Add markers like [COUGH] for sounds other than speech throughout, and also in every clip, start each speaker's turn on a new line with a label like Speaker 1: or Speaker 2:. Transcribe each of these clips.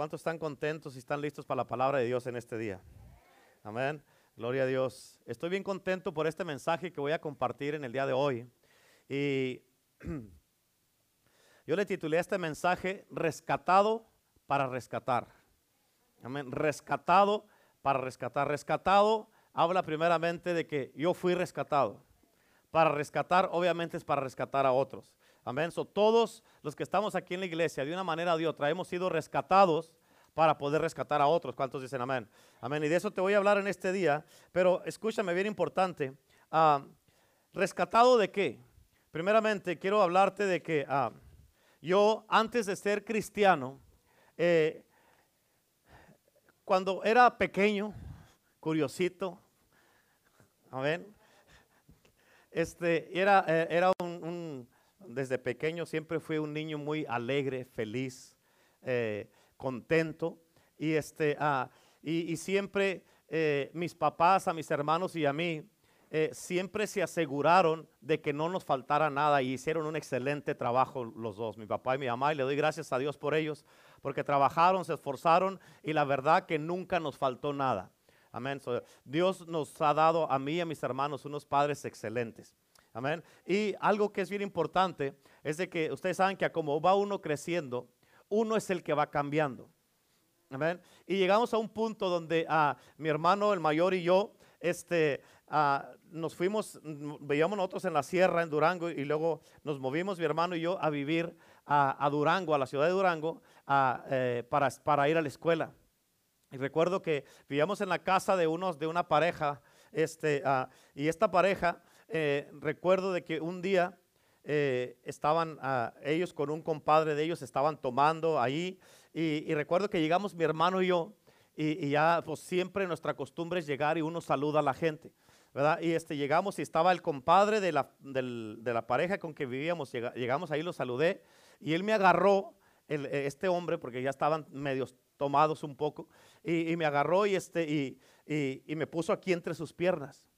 Speaker 1: ¿Cuántos están contentos y están listos para la palabra de Dios en este día? Amén. Gloria a Dios. Estoy bien contento por este mensaje que voy a compartir en el día de hoy. Y [CLEARS THROAT] yo le titulé este mensaje Rescatado para rescatar. Amén. Rescatado para rescatar. Rescatado habla primeramente de que yo fui rescatado. Para rescatar, obviamente, es para rescatar a otros. Amén. So, todos los que estamos aquí en la iglesia, de una manera o de otra, hemos sido rescatados para poder rescatar a otros. ¿Cuántos dicen amén? Amén. Y de eso te voy a hablar en este día. Pero escúchame, bien importante. Ah, ¿Rescatado de qué? Primeramente, quiero hablarte de que ah, yo, antes de ser cristiano, eh, cuando era pequeño, curiosito, amén, este, era, eh, era un, desde pequeño siempre fui un niño muy alegre, feliz, eh, contento, y, este, ah, y, siempre mis papás, a mis hermanos y a mí, eh, siempre se aseguraron de que no nos faltara nada y hicieron un excelente trabajo los dos, mi papá y mi mamá, y le doy gracias a Dios por ellos, porque trabajaron, se esforzaron y la verdad que nunca nos faltó nada. Amén. Dios nos ha dado a mí y a mis hermanos unos padres excelentes. Amén. Y algo que es bien importante es de que ustedes saben que como va uno creciendo, uno es el que va cambiando. Amén. Y llegamos a un punto donde ah, mi hermano, el mayor y yo, este, Ah, nos fuimos, veíamos nosotros en la sierra, en Durango, y luego nos movimos mi hermano y yo a vivir a, Durango, a la ciudad de Durango, eh, para, para, ir a la escuela. Y recuerdo que vivíamos en la casa de unos, de una pareja, este, ah, y esta pareja, eh, recuerdo de que un día eh, estaban ah, ellos con un compadre de ellos, estaban tomando ahí, y, recuerdo que llegamos mi hermano y yo, y, ya pues siempre nuestra costumbre es llegar y uno saluda a la gente. Y este, llegamos y estaba el compadre de la, de la pareja con que vivíamos, llegamos ahí, lo saludé y él me agarró, e, este hombre, porque ya estaban medios tomados un poco, y, me agarró y, este, y me puso aquí entre sus piernas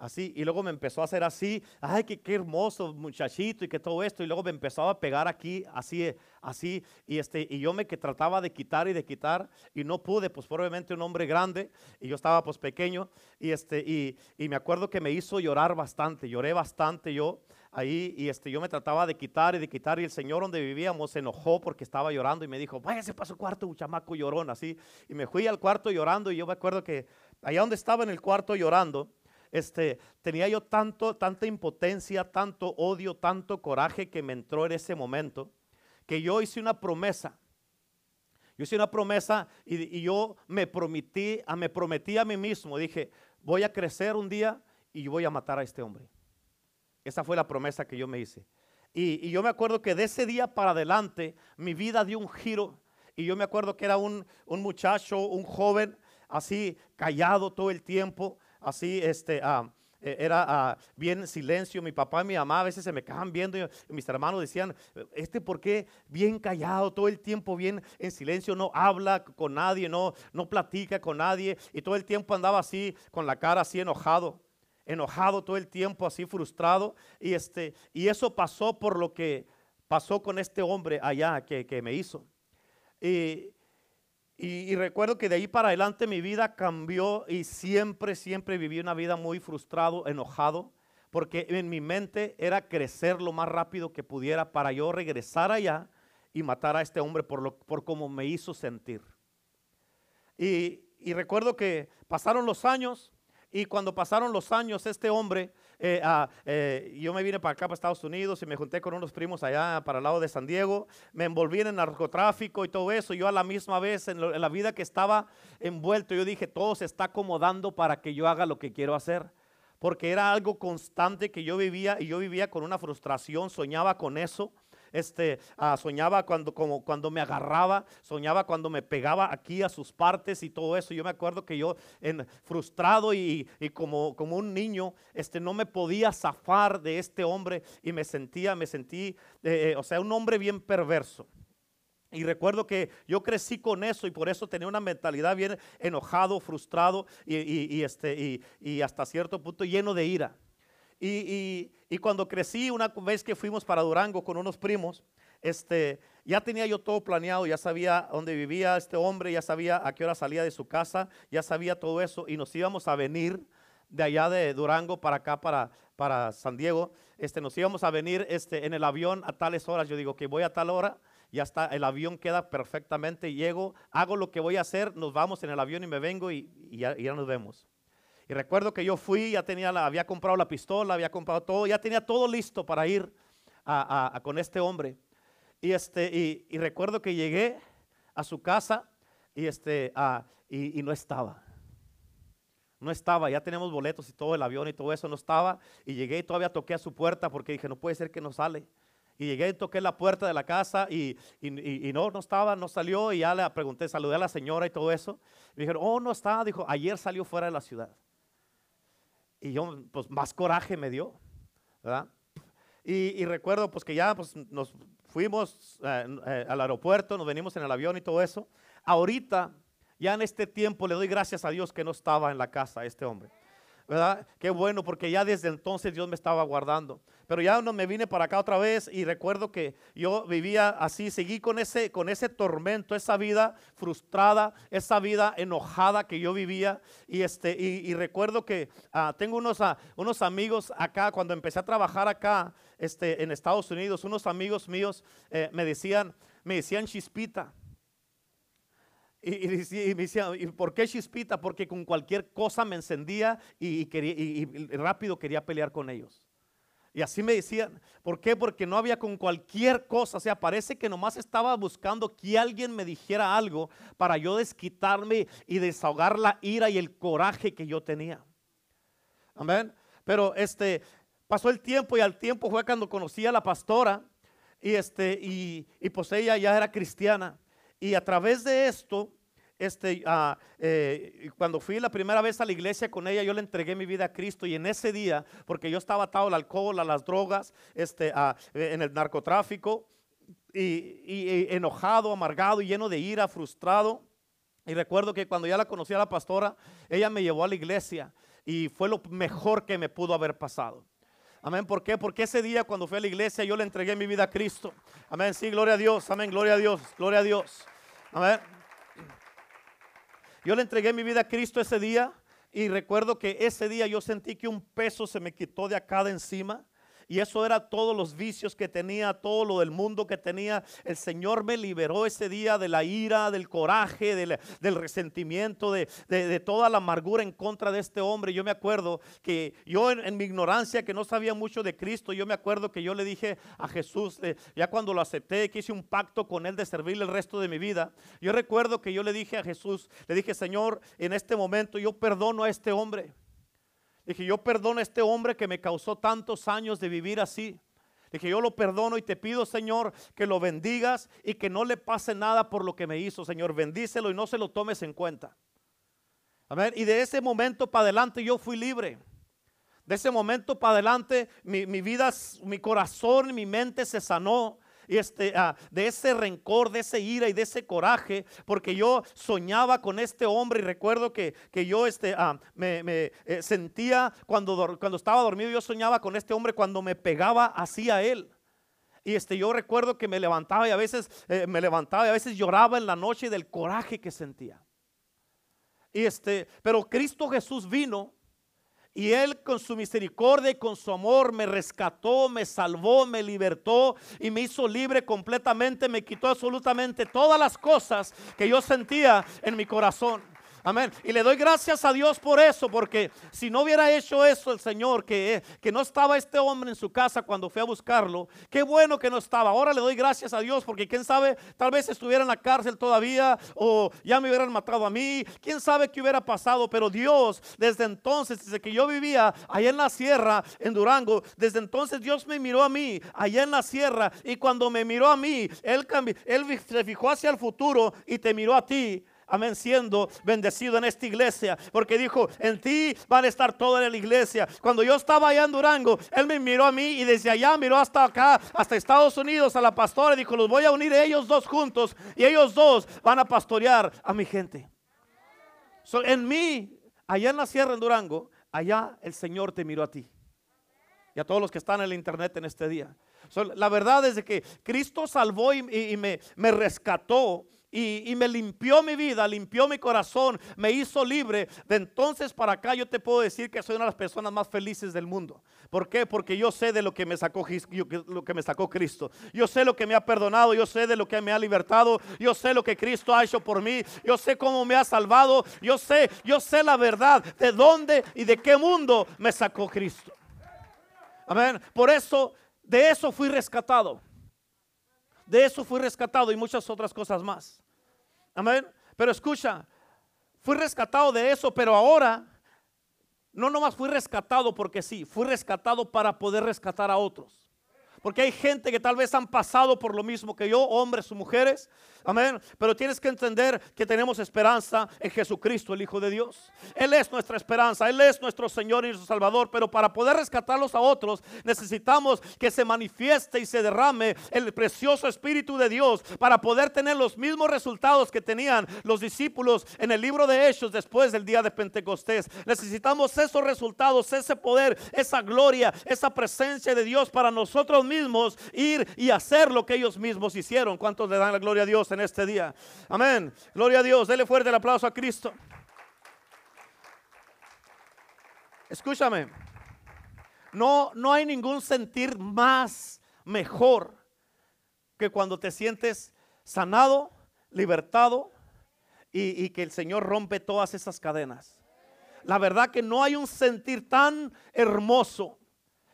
Speaker 1: así, y luego me empezó a hacer así, ay, qué, qué, hermoso muchachito y que todo esto, y luego me empezó a pegar aquí, así, así, y, este, y yo me que trataba de quitar y de quitar, y no pude, pues probablemente un hombre grande, y yo estaba pues pequeño, y, este, y, y me acuerdo que me hizo llorar bastante, lloré bastante yo ahí, y este, yo me trataba de quitar y de quitar, y el señor donde vivíamos se enojó porque estaba llorando, y me dijo, váyase para su cuarto, un chamaco llorón, así, y me fui al cuarto llorando, y yo me acuerdo que allá donde estaba en el cuarto llorando, este, tenía yo tanto, tanta impotencia, tanto odio, tanto coraje que me entró en ese momento, que yo hice una promesa. Yo hice una promesa y, yo me prometí, a, me prometí a mí mismo, dije, voy a crecer un día y voy a matar a este hombre. Esa fue la promesa que yo me hice. Y, y, yo me acuerdo que de ese día para adelante mi vida dio un giro. Y yo me acuerdo que era un, un muchacho, un joven, así callado todo el tiempo así, este, ah, e, era ah, bien silencio. Mi papá y mi mamá a veces se me quedaban viendo mis hermanos decían, este por qué bien callado, todo el tiempo bien en silencio, no habla con nadie, no, no platica con nadie y todo el tiempo andaba así con la cara así enojado, enojado todo el tiempo así frustrado y este y eso pasó por lo que pasó con este hombre allá que, que me hizo. Y, recuerdo que de ahí para adelante mi vida cambió y siempre, siempre viví una vida muy frustrado, enojado, porque en mi mente era crecer lo más rápido que pudiera para yo regresar allá y matar a este hombre por, lo, por cómo me hizo sentir. Y, y recuerdo que pasaron los años y cuando pasaron los años este hombre eh, eh, yo me vine para acá, para Estados Unidos, y me junté con unos primos allá para el lado de San Diego. Me envolví en el narcotráfico y todo eso. Yo a la misma vez, en, en la vida que estaba envuelto, yo dije, todo se está acomodando para que yo haga lo que quiero hacer porque era algo constante que yo vivía y yo vivía con una frustración, soñaba con eso este, ah, soñaba cuando, como, cuando me agarraba, soñaba cuando me pegaba aquí a sus partes y todo eso. Yo me acuerdo que yo, en, frustrado y, como, como un niño, este, no me podía zafar de este hombre y me sentía, me sentí, eh, eh, o sea, un hombre bien perverso. Y recuerdo que yo crecí con eso y por eso tenía una mentalidad bien enojado, frustrado y, y este, y, hasta cierto punto lleno de ira. Y, y, cuando crecí, una vez que fuimos para Durango con unos primos, este, ya tenía yo todo planeado, ya sabía dónde vivía este hombre, ya sabía a qué hora salía de su casa, ya sabía todo eso y nos íbamos a venir de allá de Durango para acá, para, para San Diego. Este, nos íbamos a venir este, en el avión a tales horas. Yo digo que voy a tal hora, ya está, el avión queda perfectamente, llego, hago lo que voy a hacer, nos vamos en el avión y me vengo y, ya, nos vemos. Y recuerdo que yo fui, ya tenía la, había comprado la pistola, había comprado todo, ya tenía todo listo para ir con este hombre. Y, este, y, recuerdo que llegué a su casa y, este, y, no estaba. No estaba, ya tenemos boletos y todo, el avión y todo eso no estaba. Y llegué y todavía toqué a su puerta porque dije, no puede ser que no sale. Y llegué y toqué la puerta de la casa y, no, no estaba, no salió. Y ya le pregunté, saludé a la señora y todo eso. Me dijeron, oh, no está. Dijo, ayer salió fuera de la ciudad. Y yo, pues más coraje me dio, ¿verdad? Y, recuerdo pues que ya pues, nos fuimos eh, eh, al aeropuerto, nos venimos en el avión y todo eso. Ahorita, ya en este tiempo, le doy gracias a Dios que no estaba en la casa este hombre. ¿Verdad? Qué bueno, porque ya desde entonces Dios me estaba guardando. Pero ya no me vine para acá otra vez y recuerdo que yo vivía así, seguí con ese, con ese tormento, esa vida frustrada, esa vida enojada que yo vivía. Y, este, y, recuerdo que ah, tengo unos, ah, unos amigos acá, cuando empecé a trabajar acá este, en Estados Unidos, unos amigos míos eh, me decían, me decían chispita. Y, me decía, ¿y por qué chispita? Porque con cualquier cosa me encendía y, y, rápido quería pelear con ellos. Y así me decían, ¿por qué? Porque no había con cualquier cosa, o sea, parece que nomás estaba buscando que alguien me dijera algo para yo desquitarme y desahogar la ira y el coraje que yo tenía. Amén. Pero este pasó el tiempo y al tiempo fue cuando conocí a la pastora y este y, y pues ella ya era cristiana. Y a través de esto, este, eh, cuando fui la primera vez a la iglesia con ella, yo le entregué mi vida a Cristo y en ese día, porque yo estaba atado al alcohol, a las drogas, este, eh, en el narcotráfico, y, enojado, amargado, y lleno de ira, frustrado. Y recuerdo que cuando ya la conocí a la pastora, ella me llevó a la iglesia y fue lo mejor que me pudo haber pasado. Amén. ¿Por qué? Porque ese día cuando fui a la iglesia yo le entregué mi vida a Cristo. Amén. Sí, gloria a Dios. Amén. Gloria a Dios. Gloria a Dios. Amén. Yo le entregué mi vida a Cristo ese día y recuerdo que ese día yo sentí que un peso se me quitó de acá de encima. Y eso era todos los vicios que tenía, todo lo del mundo que tenía. El Señor me liberó ese día de la ira, del coraje, del, resentimiento, de, toda la amargura en contra de este hombre. Yo me acuerdo que yo en, mi ignorancia, que no sabía mucho de Cristo, yo me acuerdo que yo le dije a Jesús, eh, ya cuando lo acepté, que hice un pacto con él de servirle el resto de mi vida. Yo recuerdo que yo le dije a Jesús, le dije, Señor, en este momento yo perdono a este hombre. Dije, yo perdono a este hombre que me causó tantos años de vivir así. Dije, yo lo perdono y te pido, Señor, que lo bendigas y que no le pase nada por lo que me hizo, Señor. Bendícelo y no se lo tomes en cuenta. Amén. Y de ese momento para adelante yo fui libre. De ese momento para adelante mi, mi vida, mi corazón, mi mente se sanó este, ah, de ese rencor, de ese ira y de ese coraje, porque yo soñaba con este hombre y recuerdo que, yo este, ah, me, eh, sentía cuando, cuando estaba dormido, yo soñaba con este hombre cuando me pegaba así a él. Y este, yo recuerdo que me levantaba y a veces eh, me levantaba y a veces lloraba en la noche del coraje que sentía. Y este, pero Cristo Jesús vino y Él con su misericordia y con su amor me rescató, me salvó, me libertó y me hizo libre completamente, me quitó absolutamente todas las cosas que yo sentía en mi corazón. Amén. Y le doy gracias a Dios por eso, porque si no hubiera hecho eso el Señor, que, que no estaba este hombre en su casa cuando fui a buscarlo, qué bueno que no estaba. Ahora le doy gracias a Dios, porque quién sabe, tal vez estuviera en la cárcel todavía o ya me hubieran matado a mí, quién sabe qué hubiera pasado, pero Dios desde entonces, desde que yo vivía allá en la sierra, en Durango, desde entonces Dios me miró a mí allá en la sierra y cuando me miró a mí, él se fijó hacia el futuro y te miró a ti amén, siendo bendecido en esta iglesia. Porque dijo, en ti van a estar toda la iglesia. Cuando yo estaba allá en Durango, él me miró a mí y desde allá miró hasta acá, hasta Estados Unidos, a la pastora y dijo, los voy a unir ellos dos juntos y ellos dos van a pastorear a mi gente. en mí, allá en la sierra en Durango, allá el Señor te miró a ti. Y a todos los que están en el internet en este día. la verdad es de que Cristo salvó y, me, me rescató y, me limpió mi vida, limpió mi corazón, me hizo libre. De entonces para acá yo te puedo decir que soy una de las personas más felices del mundo. ¿Por qué? Porque yo sé de lo que me sacó, lo que me sacó Cristo. Yo sé lo que me ha perdonado, yo sé de lo que me ha libertado, yo sé lo que Cristo ha hecho por mí, yo sé cómo me ha salvado, yo sé, yo sé la verdad de dónde y de qué mundo me sacó Cristo. Amén. Por eso, de eso fui rescatado. De eso fui rescatado y muchas otras cosas más. Amén. Pero escucha, fui rescatado de eso, pero ahora no nomás fui rescatado porque sí, fui rescatado para poder rescatar a otros. Porque hay gente que tal vez han pasado por lo mismo que yo, hombres o mujeres. Amén. Pero tienes que entender que tenemos esperanza en Jesucristo, el Hijo de Dios. Él es nuestra esperanza, Él es nuestro Señor y nuestro Salvador. Pero para poder rescatarlos a otros, necesitamos que se manifieste y se derrame el precioso Espíritu de Dios para poder tener los mismos resultados que tenían los discípulos en el libro de Hechos después del día de Pentecostés. Necesitamos esos resultados, ese poder, esa gloria, esa presencia de Dios para nosotros mismos ir y hacer lo que ellos mismos hicieron. ¿Cuántos le dan la gloria a Dios en este día? Amén. Gloria a Dios. Dele fuerte el aplauso a Cristo. Escúchame. No, no hay ningún sentir más mejor que cuando te sientes sanado, libertado y que el Señor rompe todas esas cadenas. La verdad que no hay un sentir tan hermoso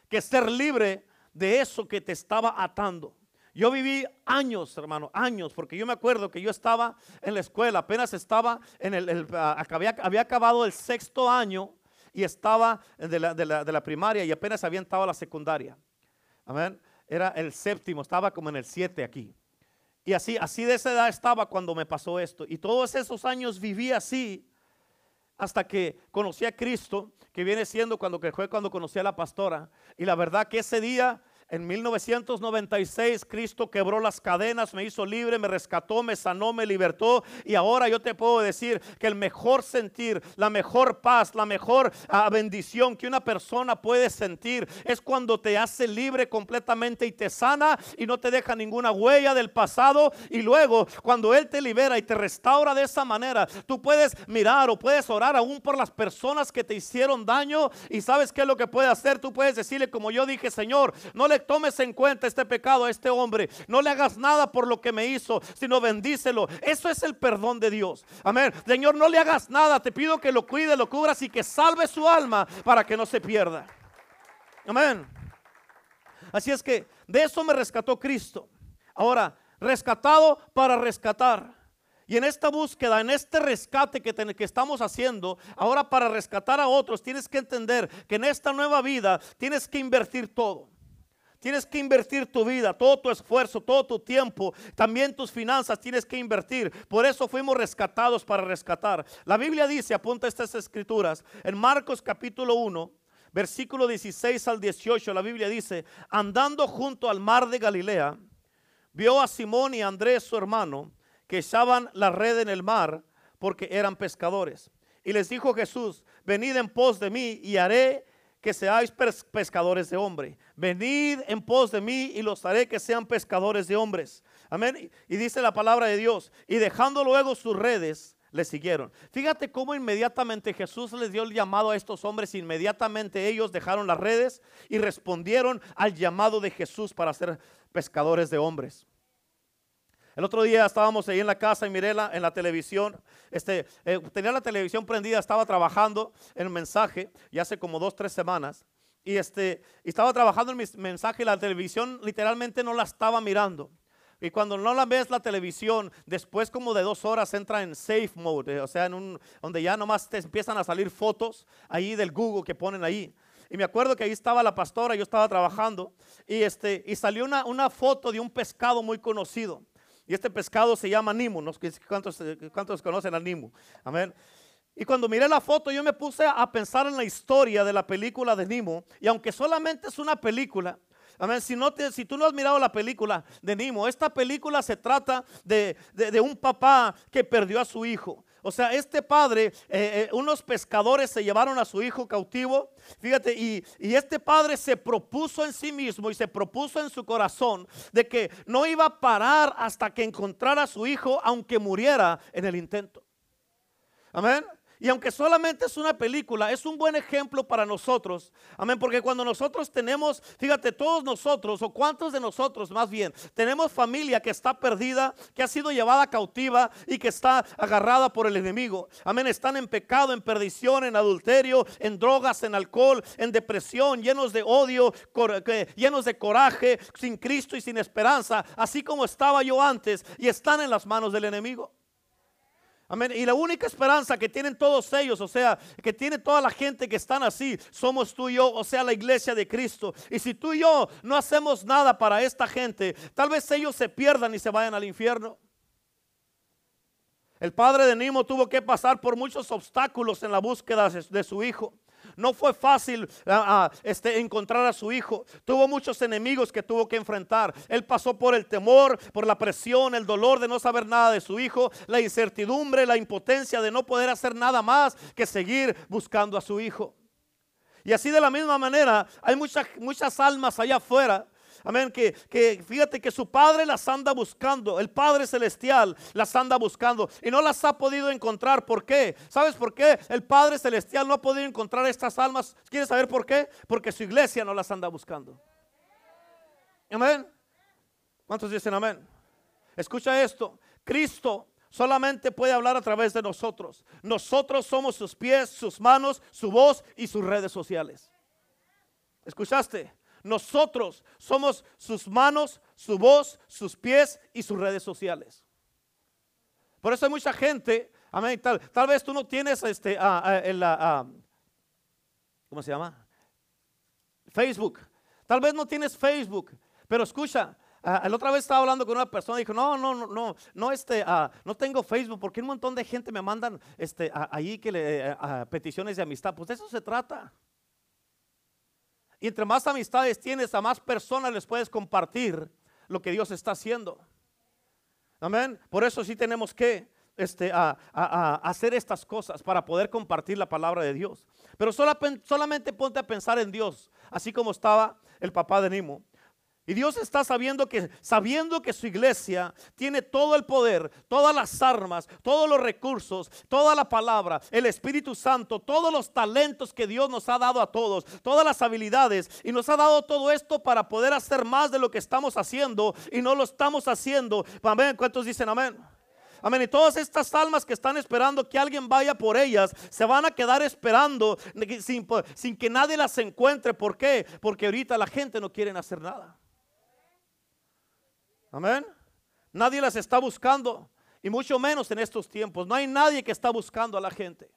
Speaker 1: que ser libre de eso que te estaba atando. Yo viví años, hermano, años, porque yo me acuerdo que yo estaba en la escuela, apenas estaba en el, ah, había, había, acabado el sexto año y estaba de la, de, la, de la, primaria y apenas había entrado a la secundaria. Amén. Era el séptimo, estaba como en el siete aquí. Y así, así de esa edad estaba cuando me pasó esto. Y todos esos años viví así hasta que conocí a Cristo, que viene siendo cuando que fue cuando conocí a la pastora. Y la verdad que ese día en 1996 Cristo quebró las cadenas, me hizo libre, me rescató, me sanó, me libertó. Y ahora yo te puedo decir que el mejor sentir, la mejor paz, la mejor ah, bendición que una persona puede sentir es cuando te hace libre completamente y te sana y no te deja ninguna huella del pasado. Y luego cuando Él te libera y te restaura de esa manera, tú puedes mirar o puedes orar aún por las personas que te hicieron daño. Y sabes qué es lo que puede hacer. Tú puedes decirle como yo dije, Señor, no le tomes en cuenta este pecado a este hombre. No le hagas nada por lo que me hizo, sino bendícelo. Eso es el perdón de Dios. Amén. Señor, no le hagas nada. Te pido que lo cuide, lo cubras y que salve su alma para que no se pierda. Amén. Así es que de eso me rescató Cristo. Ahora, rescatado para rescatar. Y en esta búsqueda, en este rescate que, que, estamos haciendo, ahora para rescatar a otros, tienes que entender que en esta nueva vida tienes que invertir todo. Tienes que invertir tu vida, todo tu esfuerzo, todo tu tiempo, también tus finanzas tienes que invertir. Por eso fuimos rescatados para rescatar. La Biblia dice, apunta estas escrituras, en Marcos capítulo 1, versículo 16 al 18, la Biblia dice, andando junto al mar de Galilea, vio a Simón y a Andrés su hermano, que echaban la red en el mar porque eran pescadores. Y les dijo Jesús, venid en pos de mí y haré que seáis pescadores de hombre. Venid en pos de mí y los haré que sean pescadores de hombres. Amén. Y dice la palabra de Dios. Y dejando luego sus redes, le siguieron. Fíjate cómo inmediatamente Jesús les dio el llamado a estos hombres. Inmediatamente ellos dejaron las redes y respondieron al llamado de Jesús para ser pescadores de hombres. El otro día estábamos ahí en la casa y miré en la televisión, este, eh, tenía la televisión prendida, estaba trabajando en el mensaje, y hace como dos, tres semanas, y, este, estaba trabajando en mi mensaje y la televisión literalmente no la estaba mirando. Y cuando no la ves la televisión, después como de dos horas entra en safe mode, o sea, en un, donde ya nomás te empiezan a salir fotos ahí del Google que ponen ahí. Y me acuerdo que ahí estaba la pastora, yo estaba trabajando, y, este, y salió una, una foto de un pescado muy conocido. Y este pescado se llama Nimo. ¿no? ¿Cuántos, ¿Cuántos conocen al Nimo? Amén. Y cuando miré la foto, yo me puse a pensar en la historia de la película de Nimo. Y aunque solamente es una película, Amén. Si, no si tú no has mirado la película de Nimo, esta película se trata de, un papá que perdió a su hijo. O sea, este padre, eh, eh, unos pescadores se llevaron a su hijo cautivo. Fíjate, y, y este padre se propuso en sí mismo y se propuso en su corazón de que no iba a parar hasta que encontrara a su hijo, aunque muriera en el intento. Amén. Y aunque solamente es una película, es un buen ejemplo para nosotros. Amén, porque cuando nosotros tenemos, fíjate, todos nosotros, o cuántos de nosotros más bien, tenemos familia que está perdida, que ha sido llevada cautiva y que está agarrada por el enemigo. Amén, están en pecado, en perdición, en adulterio, en drogas, en alcohol, en depresión, llenos de odio, llenos de coraje, sin Cristo y sin esperanza, así como estaba yo antes, y están en las manos del enemigo. Amén. Y la única esperanza que tienen todos ellos, o sea, que tiene toda la gente que están así, somos tú y yo, o sea, la iglesia de Cristo. Y si tú y yo no hacemos nada para esta gente, tal vez ellos se pierdan y se vayan al infierno. El padre de Nimo tuvo que pasar por muchos obstáculos en la búsqueda de su hijo. No fue fácil ah, ah, este, encontrar a su hijo. Tuvo muchos enemigos que tuvo que enfrentar. Él pasó por el temor, por la presión, el dolor de no saber nada de su hijo, la incertidumbre, la impotencia de no poder hacer nada más que seguir buscando a su hijo. Y así de la misma manera, hay muchas, muchas almas allá afuera Amén. Que, que, fíjate que su Padre las anda buscando. El Padre Celestial las anda buscando. Y no las ha podido encontrar. ¿Por qué? ¿Sabes por qué? El Padre Celestial no ha podido encontrar estas almas. ¿Quieres saber por qué? Porque su iglesia no las anda buscando. Amén. ¿Cuántos dicen amén? Escucha esto. Cristo solamente puede hablar a través de nosotros. Nosotros somos sus pies, sus manos, su voz y sus redes sociales. ¿Escuchaste? Nosotros somos sus manos, su voz, sus pies y sus redes sociales. Por eso hay mucha gente, amén, tal, vez tú no tienes este, la, ¿cómo se llama? Facebook. Tal vez no tienes Facebook, pero escucha, la otra vez estaba hablando con una persona y dijo, no, no, no, no, no, este, no tengo Facebook porque un montón de gente me mandan este, ahí que le, peticiones de amistad. Pues de eso se trata. Y entre más amistades tienes, a más personas les puedes compartir lo que Dios está haciendo. Amén. Por eso sí tenemos que este, hacer estas cosas para poder compartir la palabra de Dios. Pero solamente ponte a pensar en Dios, así como estaba el papá de Nimo. Y Dios está sabiendo que, sabiendo que su iglesia tiene todo el poder, todas las armas, todos los recursos, toda la palabra, el Espíritu Santo, todos los talentos que Dios nos ha dado a todos, todas las habilidades. Y nos ha dado todo esto para poder hacer más de lo que estamos haciendo y no lo estamos haciendo. Amén. ¿Cuántos dicen amén? Amén. Y todas estas almas que están esperando que alguien vaya por ellas, se van a quedar esperando sin, sin que nadie las encuentre. ¿Por qué? Porque ahorita la gente no quiere hacer nada. Amén. Nadie las está buscando. Y mucho menos en estos tiempos. No hay nadie que está buscando a la gente.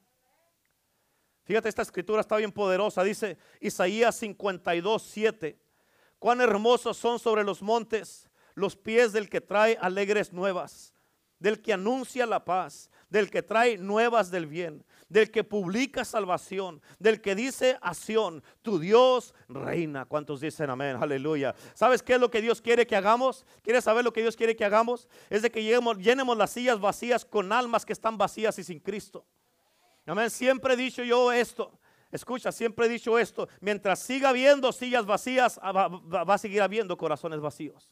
Speaker 1: Fíjate, esta escritura está bien poderosa. Dice Isaías 52, 7. Cuán hermosos son sobre los montes los pies del que trae alegres nuevas, del que anuncia la paz, del que trae nuevas del bien, del que publica salvación, del que dice acción, tu Dios reina. ¿Cuántos dicen amén? Aleluya. ¿Sabes qué es lo que Dios quiere que hagamos? ¿Quieres saber lo que Dios quiere que hagamos? Es de que llenemos, llenemos las sillas vacías con almas que están vacías y sin Cristo. Amén. Siempre he dicho yo esto. Escucha, siempre he dicho esto. Mientras siga habiendo sillas vacías, ah, va, a seguir habiendo corazones vacíos.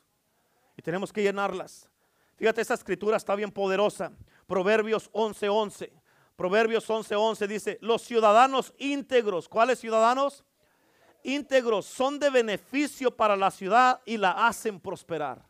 Speaker 1: Y tenemos que llenarlas. Fíjate, esta escritura está bien poderosa. Proverbios 11:11. 11. Proverbios 11:11 11 dice, los ciudadanos íntegros, ¿cuáles ciudadanos? Íntegros son de beneficio para la ciudad y la hacen prosperar.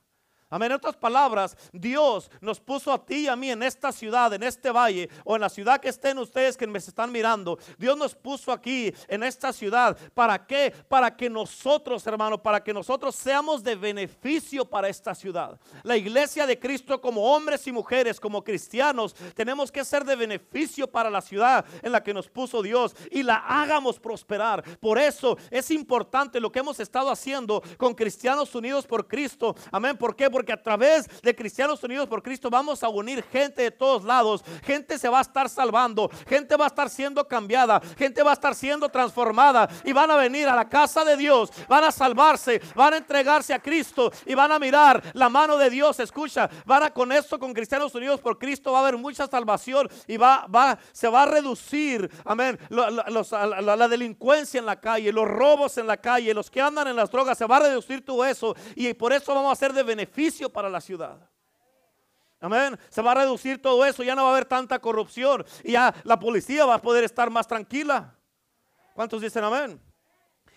Speaker 1: Amén. En otras palabras, Dios nos puso a ti y a mí en esta ciudad, en este valle, o en la ciudad que estén ustedes que me están mirando. Dios nos puso aquí en esta ciudad. ¿Para qué? Para que nosotros, hermano, para que nosotros seamos de beneficio para esta ciudad. La iglesia de Cristo, como hombres y mujeres, como cristianos, tenemos que ser de beneficio para la ciudad en la que nos puso Dios y la hagamos prosperar. Por eso es importante lo que hemos estado haciendo con Cristianos Unidos por Cristo. Amén. ¿Por qué? Porque a través de Cristianos Unidos por Cristo vamos a unir gente de todos lados. Gente se va a estar salvando, gente va a estar siendo cambiada, gente va a estar siendo transformada y van a venir a la casa de Dios, van a salvarse, van a entregarse a Cristo y van a mirar la mano de Dios. Escucha, van a con esto, con Cristianos Unidos por Cristo, va a haber mucha salvación y va, va, se va a reducir, amén, la, delincuencia en la calle, los robos en la calle, los que andan en las drogas, se va a reducir todo eso y por eso vamos a ser de beneficio para la ciudad. Amén. Se va a reducir todo eso, ya no va a haber tanta corrupción y ya la policía va a poder estar más tranquila. ¿Cuántos dicen amén?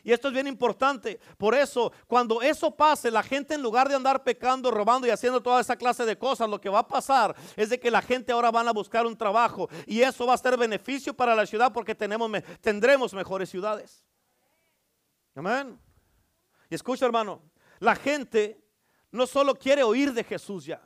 Speaker 1: Y esto es bien importante. Por eso, cuando eso pase, la gente en lugar de andar pecando, robando y haciendo toda esa clase de cosas, lo que va a pasar es de que la gente ahora van a buscar un trabajo. Y eso va a ser beneficio para la ciudad porque tenemos, tendremos mejores ciudades. Amén. Y escucha, hermano, la gente no solo quiere oír de Jesús ya.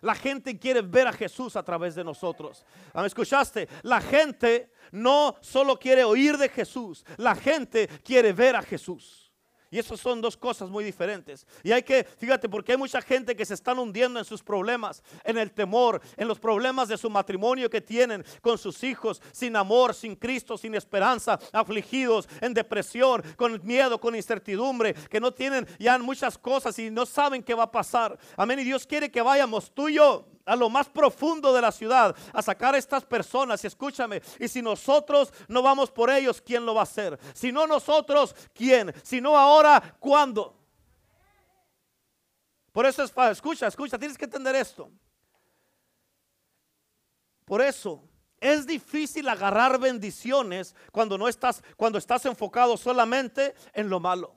Speaker 1: La gente quiere ver a Jesús a través de nosotros. ¿Me escuchaste? La gente no solo quiere oír de Jesús, la gente quiere ver a Jesús. Y eso son dos cosas muy diferentes. Y hay que, fíjate, porque hay mucha gente que se están hundiendo en sus problemas, en el temor, en los problemas de su matrimonio que tienen con sus hijos, sin amor, sin Cristo, sin esperanza, afligidos, en depresión, con miedo, con incertidumbre, que no tienen ya muchas cosas y no saben qué va a pasar. Amén. Y Dios quiere que vayamos tú y yo a lo más profundo de la ciudad a sacar a estas personas. Y escúchame, y si nosotros no vamos por ellos, ¿quién lo va a hacer? Si no nosotros, ¿quién? Si no ahora, ¿cuándo? Por eso es, escucha, escucha, tienes que entender esto. Por eso es difícil agarrar bendiciones cuando no estás cuando estás enfocado solamente en lo malo.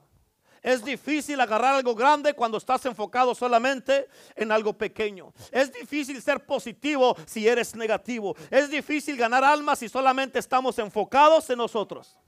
Speaker 1: Es difícil agarrar algo grande cuando estás enfocado solamente en algo pequeño. Es difícil ser positivo si eres negativo. Es difícil ganar almas si solamente estamos enfocados en nosotros.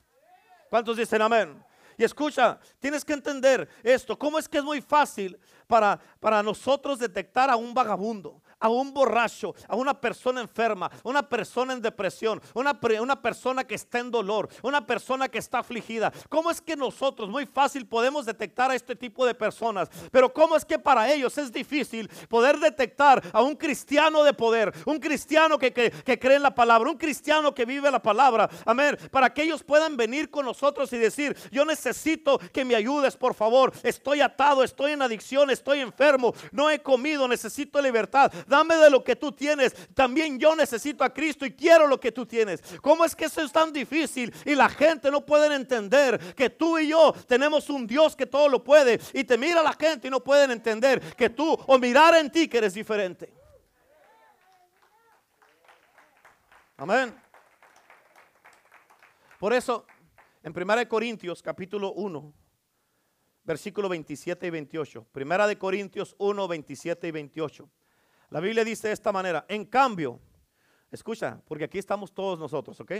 Speaker 1: ¿Cuántos dicen amén? Y escucha, tienes que entender esto. ¿Cómo es que es muy fácil para, para nosotros detectar a un vagabundo? A un borracho, a una persona enferma, una persona en depresión, una, una persona que está en dolor, una persona que está afligida. ¿Cómo es que nosotros muy fácil podemos detectar a este tipo de personas? Pero ¿cómo es que para ellos es difícil poder detectar a un cristiano de poder, un cristiano que, que cree en la palabra, un cristiano que vive la palabra? Amén. Para que ellos puedan venir con nosotros y decir, yo necesito que me ayudes, por favor. Estoy atado, estoy en adicción, estoy enfermo, no he comido, necesito libertad dame de lo que tú tienes. También yo necesito a Cristo y quiero lo que tú tienes. ¿Cómo es que eso es tan difícil y la gente no puede entender que tú y yo tenemos un Dios que todo lo puede y te mira la gente y no pueden entender que tú o mirar en ti que eres diferente? Amén. Por eso, en 1 Corintios capítulo 1, versículo 27 y 28. Primera de Corintios 1, 27 y 28. La Biblia dice de esta manera, en cambio, escucha, porque aquí estamos todos nosotros, ¿ok?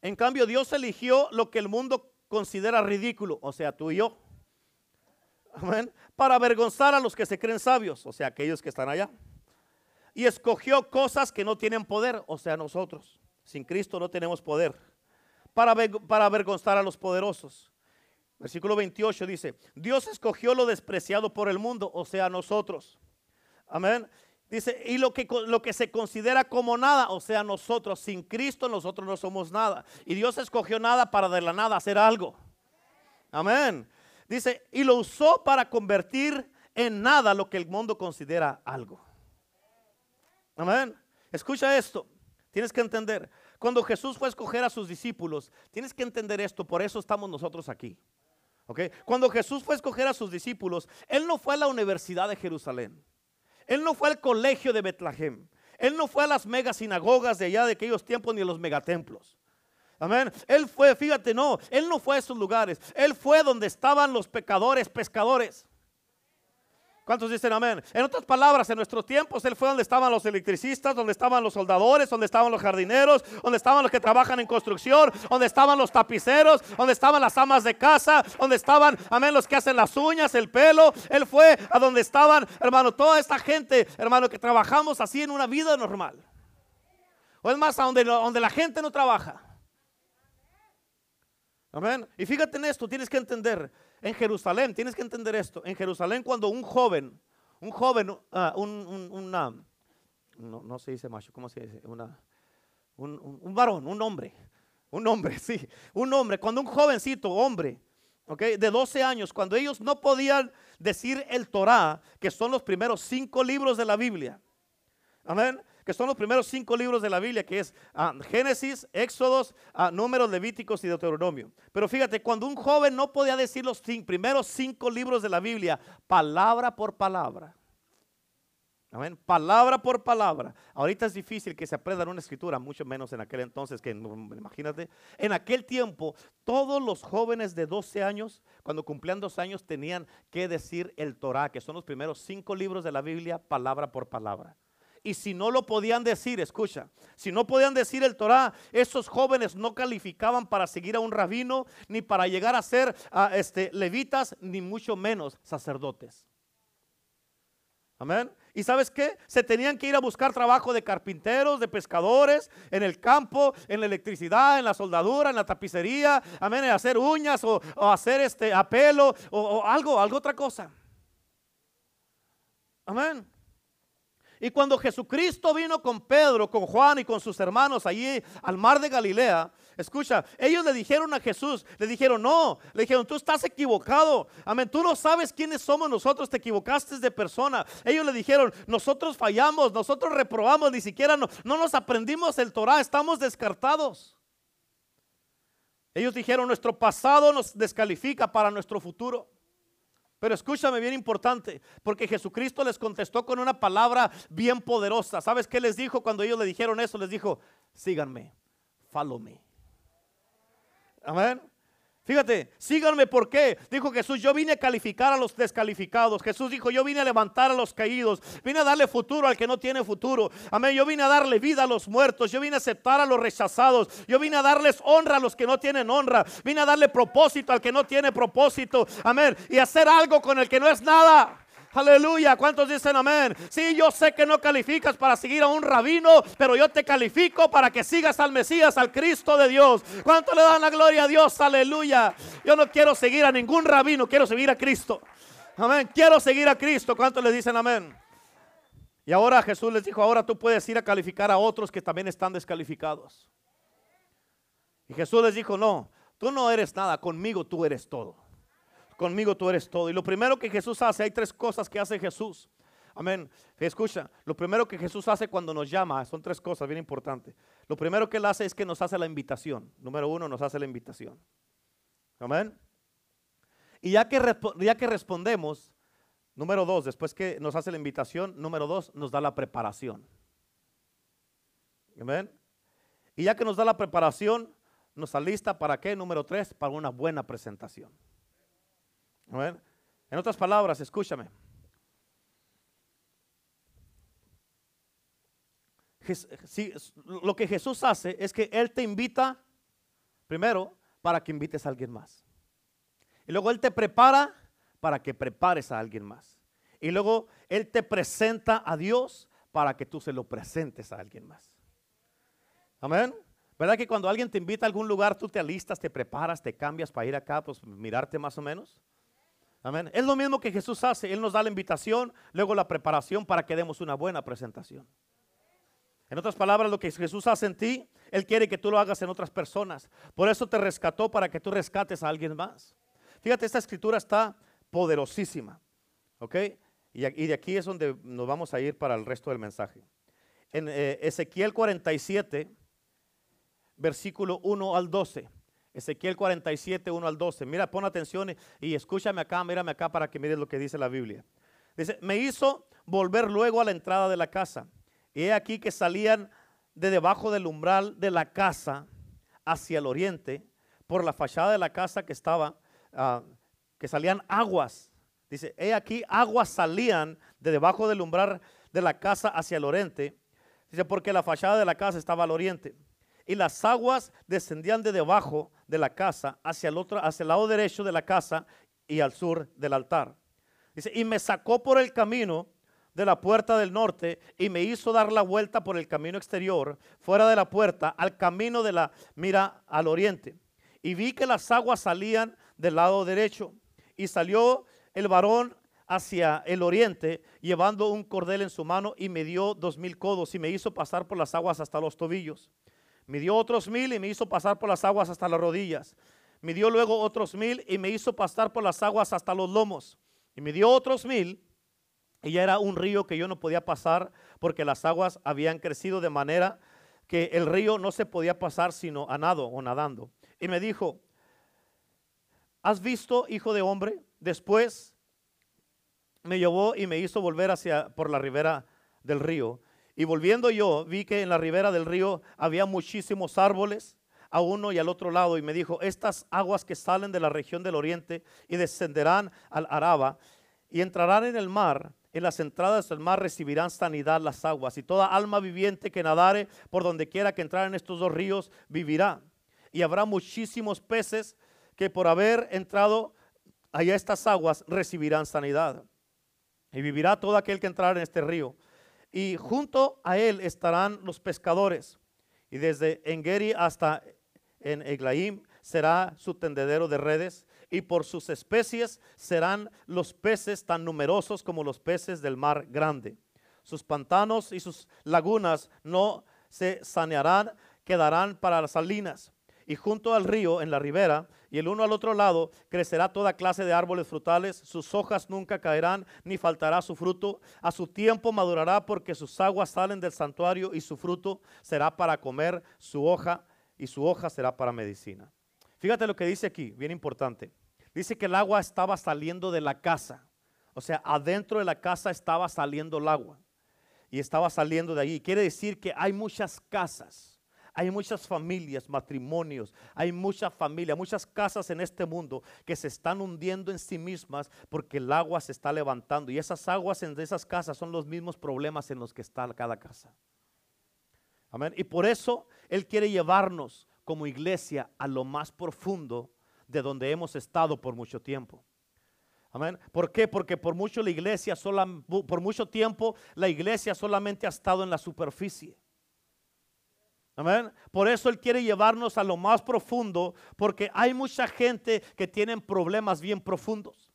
Speaker 1: En cambio, Dios eligió lo que el mundo considera ridículo, o sea, tú y yo. Amén. Para avergonzar a los que se creen sabios, o sea, aquellos que están allá. Y escogió cosas que no tienen poder, o sea, nosotros. Sin Cristo no tenemos poder. Para, para avergonzar a los poderosos. Versículo 28 dice, Dios escogió lo despreciado por el mundo, o sea, nosotros Amén. Dice, y lo que, lo que se considera como nada, o sea, nosotros, sin Cristo nosotros no somos nada. Y Dios escogió nada para de la nada hacer algo. Amén. Dice, y lo usó para convertir en nada lo que el mundo considera algo. Amén. Escucha esto. Tienes que entender. Cuando Jesús fue a escoger a sus discípulos, tienes que entender esto. Por eso estamos nosotros aquí. ¿Okay? Cuando Jesús fue a escoger a sus discípulos, Él no fue a la Universidad de Jerusalén. Él no fue al colegio de Betlehem. Él no fue a las mega sinagogas de allá de aquellos tiempos ni a los megatemplos. Amén. Él fue, fíjate, no, él no fue a esos lugares. Él fue donde estaban los pecadores, pescadores. ¿Cuántos dicen amén? En otras palabras, en nuestros tiempos, Él fue donde estaban los electricistas, donde estaban los soldadores, donde estaban los jardineros, donde estaban los que trabajan en construcción, donde estaban los tapiceros, donde estaban las amas de casa, donde estaban, amén, los que hacen las uñas, el pelo. Él fue a donde estaban, hermano, toda esta gente, hermano, que trabajamos así en una vida normal. O es más, a donde, donde la gente no trabaja. Amén. Y fíjate en esto, tienes que entender en Jerusalén, tienes que entender esto, en Jerusalén cuando un joven, un joven, ah, un, una, no, se dice macho, ¿cómo se dice? Una, un, un varón, un hombre, un hombre, [LAUGHS] sí, un hombre, cuando un jovencito, hombre, okay, de 12 años, cuando ellos no podían decir el Torah, que son los primeros cinco libros de la Biblia, amén, que son los primeros cinco libros de la Biblia, que es ah, Génesis, Éxodos, uh, Números, Levíticos y Deuteronomio. Pero fíjate, cuando un joven no podía decir los primeros cinco libros de la Biblia, palabra por palabra, Amén. Palabra por palabra. Ahorita es difícil que se aprenda una escritura, mucho menos en aquel entonces, que imagínate. En aquel tiempo, todos los jóvenes de 12 años, cuando cumplían dos años, tenían que decir el Torah, que son los primeros cinco libros de la Biblia, palabra por palabra. Y si no lo podían decir, escucha, si no podían decir el Torah, esos jóvenes no calificaban para seguir a un rabino, ni para llegar a ser este, levitas, ni mucho menos sacerdotes. Amén. ¿Y sabes qué? Se tenían que ir a buscar trabajo de carpinteros, de pescadores, en el campo, en la electricidad, en la soldadura, en la tapicería, amén, en hacer uñas o, hacer este apelo o, o algo, algo otra cosa. Amén. Y cuando Jesucristo vino con Pedro, con Juan y con sus hermanos allí al mar de Galilea, Escucha, ellos le dijeron a Jesús, le dijeron, no, le dijeron, tú estás equivocado. Amén, tú no sabes quiénes somos nosotros, te equivocaste de persona. Ellos le dijeron, nosotros fallamos, nosotros reprobamos, ni siquiera no, no nos aprendimos el Torah, estamos descartados. Ellos dijeron, nuestro pasado nos descalifica para nuestro futuro. Pero escúchame bien importante, porque Jesucristo les contestó con una palabra bien poderosa. ¿Sabes qué les dijo cuando ellos le dijeron eso? Les dijo, síganme, follow me. Amén. Fíjate, síganme por qué. Dijo Jesús, yo vine a calificar a los descalificados. Jesús dijo, yo vine a levantar a los caídos. Vine a darle futuro al que no tiene futuro. Amén. Yo vine a darle vida a los muertos. Yo vine a aceptar a los rechazados. Yo vine a darles honra a los que no tienen honra. Vine a darle propósito al que no tiene propósito. Amén. Y hacer algo con el que no es nada. Aleluya. ¿Cuántos dicen amén? Sí, yo sé que no calificas para seguir a un rabino, pero yo te califico para que sigas al Mesías, al Cristo de Dios. ¿Cuánto le dan la gloria a Dios? Aleluya. Yo no quiero seguir a ningún rabino, quiero seguir a Cristo. Amén. Quiero seguir a Cristo. ¿Cuántos le dicen amén? Y ahora Jesús les dijo, ahora tú puedes ir a calificar a otros que también están descalificados. Y Jesús les dijo, no, tú no eres nada, conmigo tú eres todo conmigo tú eres todo. Y lo primero que Jesús hace, hay tres cosas que hace Jesús. Amén. Escucha, lo primero que Jesús hace cuando nos llama, son tres cosas bien importantes. Lo primero que él hace es que nos hace la invitación. Número uno, nos hace la invitación. Amén. Y ya que, ya que respondemos, número dos, después que nos hace la invitación, número dos, nos da la preparación. Amén. Y ya que nos da la preparación, nos alista para qué? Número tres, para una buena presentación. En otras palabras, escúchame. lo que Jesús hace es que Él te invita primero para que invites a alguien más. Y luego Él te prepara para que prepares a alguien más. Y luego Él te presenta a Dios para que tú se lo presentes a alguien más. Amén. ¿Verdad que cuando alguien te invita a algún lugar, tú te alistas, te preparas, te cambias para ir acá, pues mirarte más o menos? Amén. Es lo mismo que Jesús hace. Él nos da la invitación, luego la preparación para que demos una buena presentación. En otras palabras, lo que Jesús hace en ti, Él quiere que tú lo hagas en otras personas. Por eso te rescató para que tú rescates a alguien más. Fíjate, esta escritura está poderosísima. ¿Ok? Y, de aquí es donde nos vamos a ir para el resto del mensaje. En eh, Ezequiel 47, versículo 1 al 12. Ezequiel 47, 1 al 12. Mira, pon atención y, escúchame acá, mírame acá para que mires lo que dice la Biblia. Dice, me hizo volver luego a la entrada de la casa. Y he aquí que salían de debajo del umbral de la casa hacia el oriente, por la fachada de la casa que estaba, ah, que salían aguas. Dice, he aquí aguas salían de debajo del umbral de la casa hacia el oriente. Dice, porque la fachada de la casa estaba al oriente. Y las aguas descendían de debajo de la casa hacia el, otro, hacia el lado derecho de la casa y al sur del altar. Dice, y me sacó por el camino de la puerta del norte y me hizo dar la vuelta por el camino exterior, fuera de la puerta, al camino de la mira al oriente. Y vi que las aguas salían del lado derecho Y salió el varón hacia el oriente, llevando un cordel en su mano, y me dio dos mil codos y me hizo pasar por las aguas hasta los tobillos. Me dio otros mil y me hizo pasar por las aguas hasta las rodillas. Me dio luego otros mil y me hizo pasar por las aguas hasta los lomos. Y me dio otros mil y ya era un río que yo no podía pasar porque las aguas habían crecido de manera que el río no se podía pasar sino a nado o nadando. Y me dijo, ¿has visto, hijo de hombre? Después me llevó y me hizo volver hacia por la ribera del río. Y volviendo yo, vi que en la ribera del río había muchísimos árboles a uno y al otro lado. Y me dijo, estas aguas que salen de la región del oriente y descenderán al Araba y entrarán en el mar en las entradas del mar recibirán sanidad las aguas, y toda alma viviente que nadare por donde quiera que entrar en estos dos ríos vivirá. Y habrá muchísimos peces que por haber entrado allá estas aguas recibirán sanidad. Y vivirá todo aquel que entrar en este río. Y junto a él estarán los pescadores. Y desde Engeri hasta en Eglaim será su tendedero de redes y por sus especies serán los peces tan numerosos como los peces del mar grande. Sus pantanos y sus lagunas no se sanearán, quedarán para las salinas. Y junto al río, en la ribera, y el uno al otro lado, crecerá toda clase de árboles frutales. Sus hojas nunca caerán, ni faltará su fruto. A su tiempo madurará, porque sus aguas salen del santuario, y su fruto será para comer, su hoja, y su hoja será para medicina. Fíjate lo que dice aquí, bien importante. Dice que el agua estaba saliendo de la casa. O sea, adentro de la casa estaba saliendo el agua. Y estaba saliendo de allí. Quiere decir que hay muchas casas, hay muchas familias, matrimonios, hay mucha familia, muchas casas en este mundo que se están hundiendo en sí mismas porque el agua se está levantando. Y esas aguas en esas casas son los mismos problemas en los que está cada casa. Amén. Y por eso Él quiere llevarnos como iglesia a lo más profundo de donde hemos estado por mucho tiempo. Amén. ¿Por qué? Porque por mucho la iglesia por mucho tiempo la iglesia solamente ha estado en la superficie. Amén. Por eso Él quiere llevarnos a lo más profundo, porque hay mucha gente que tienen problemas bien profundos.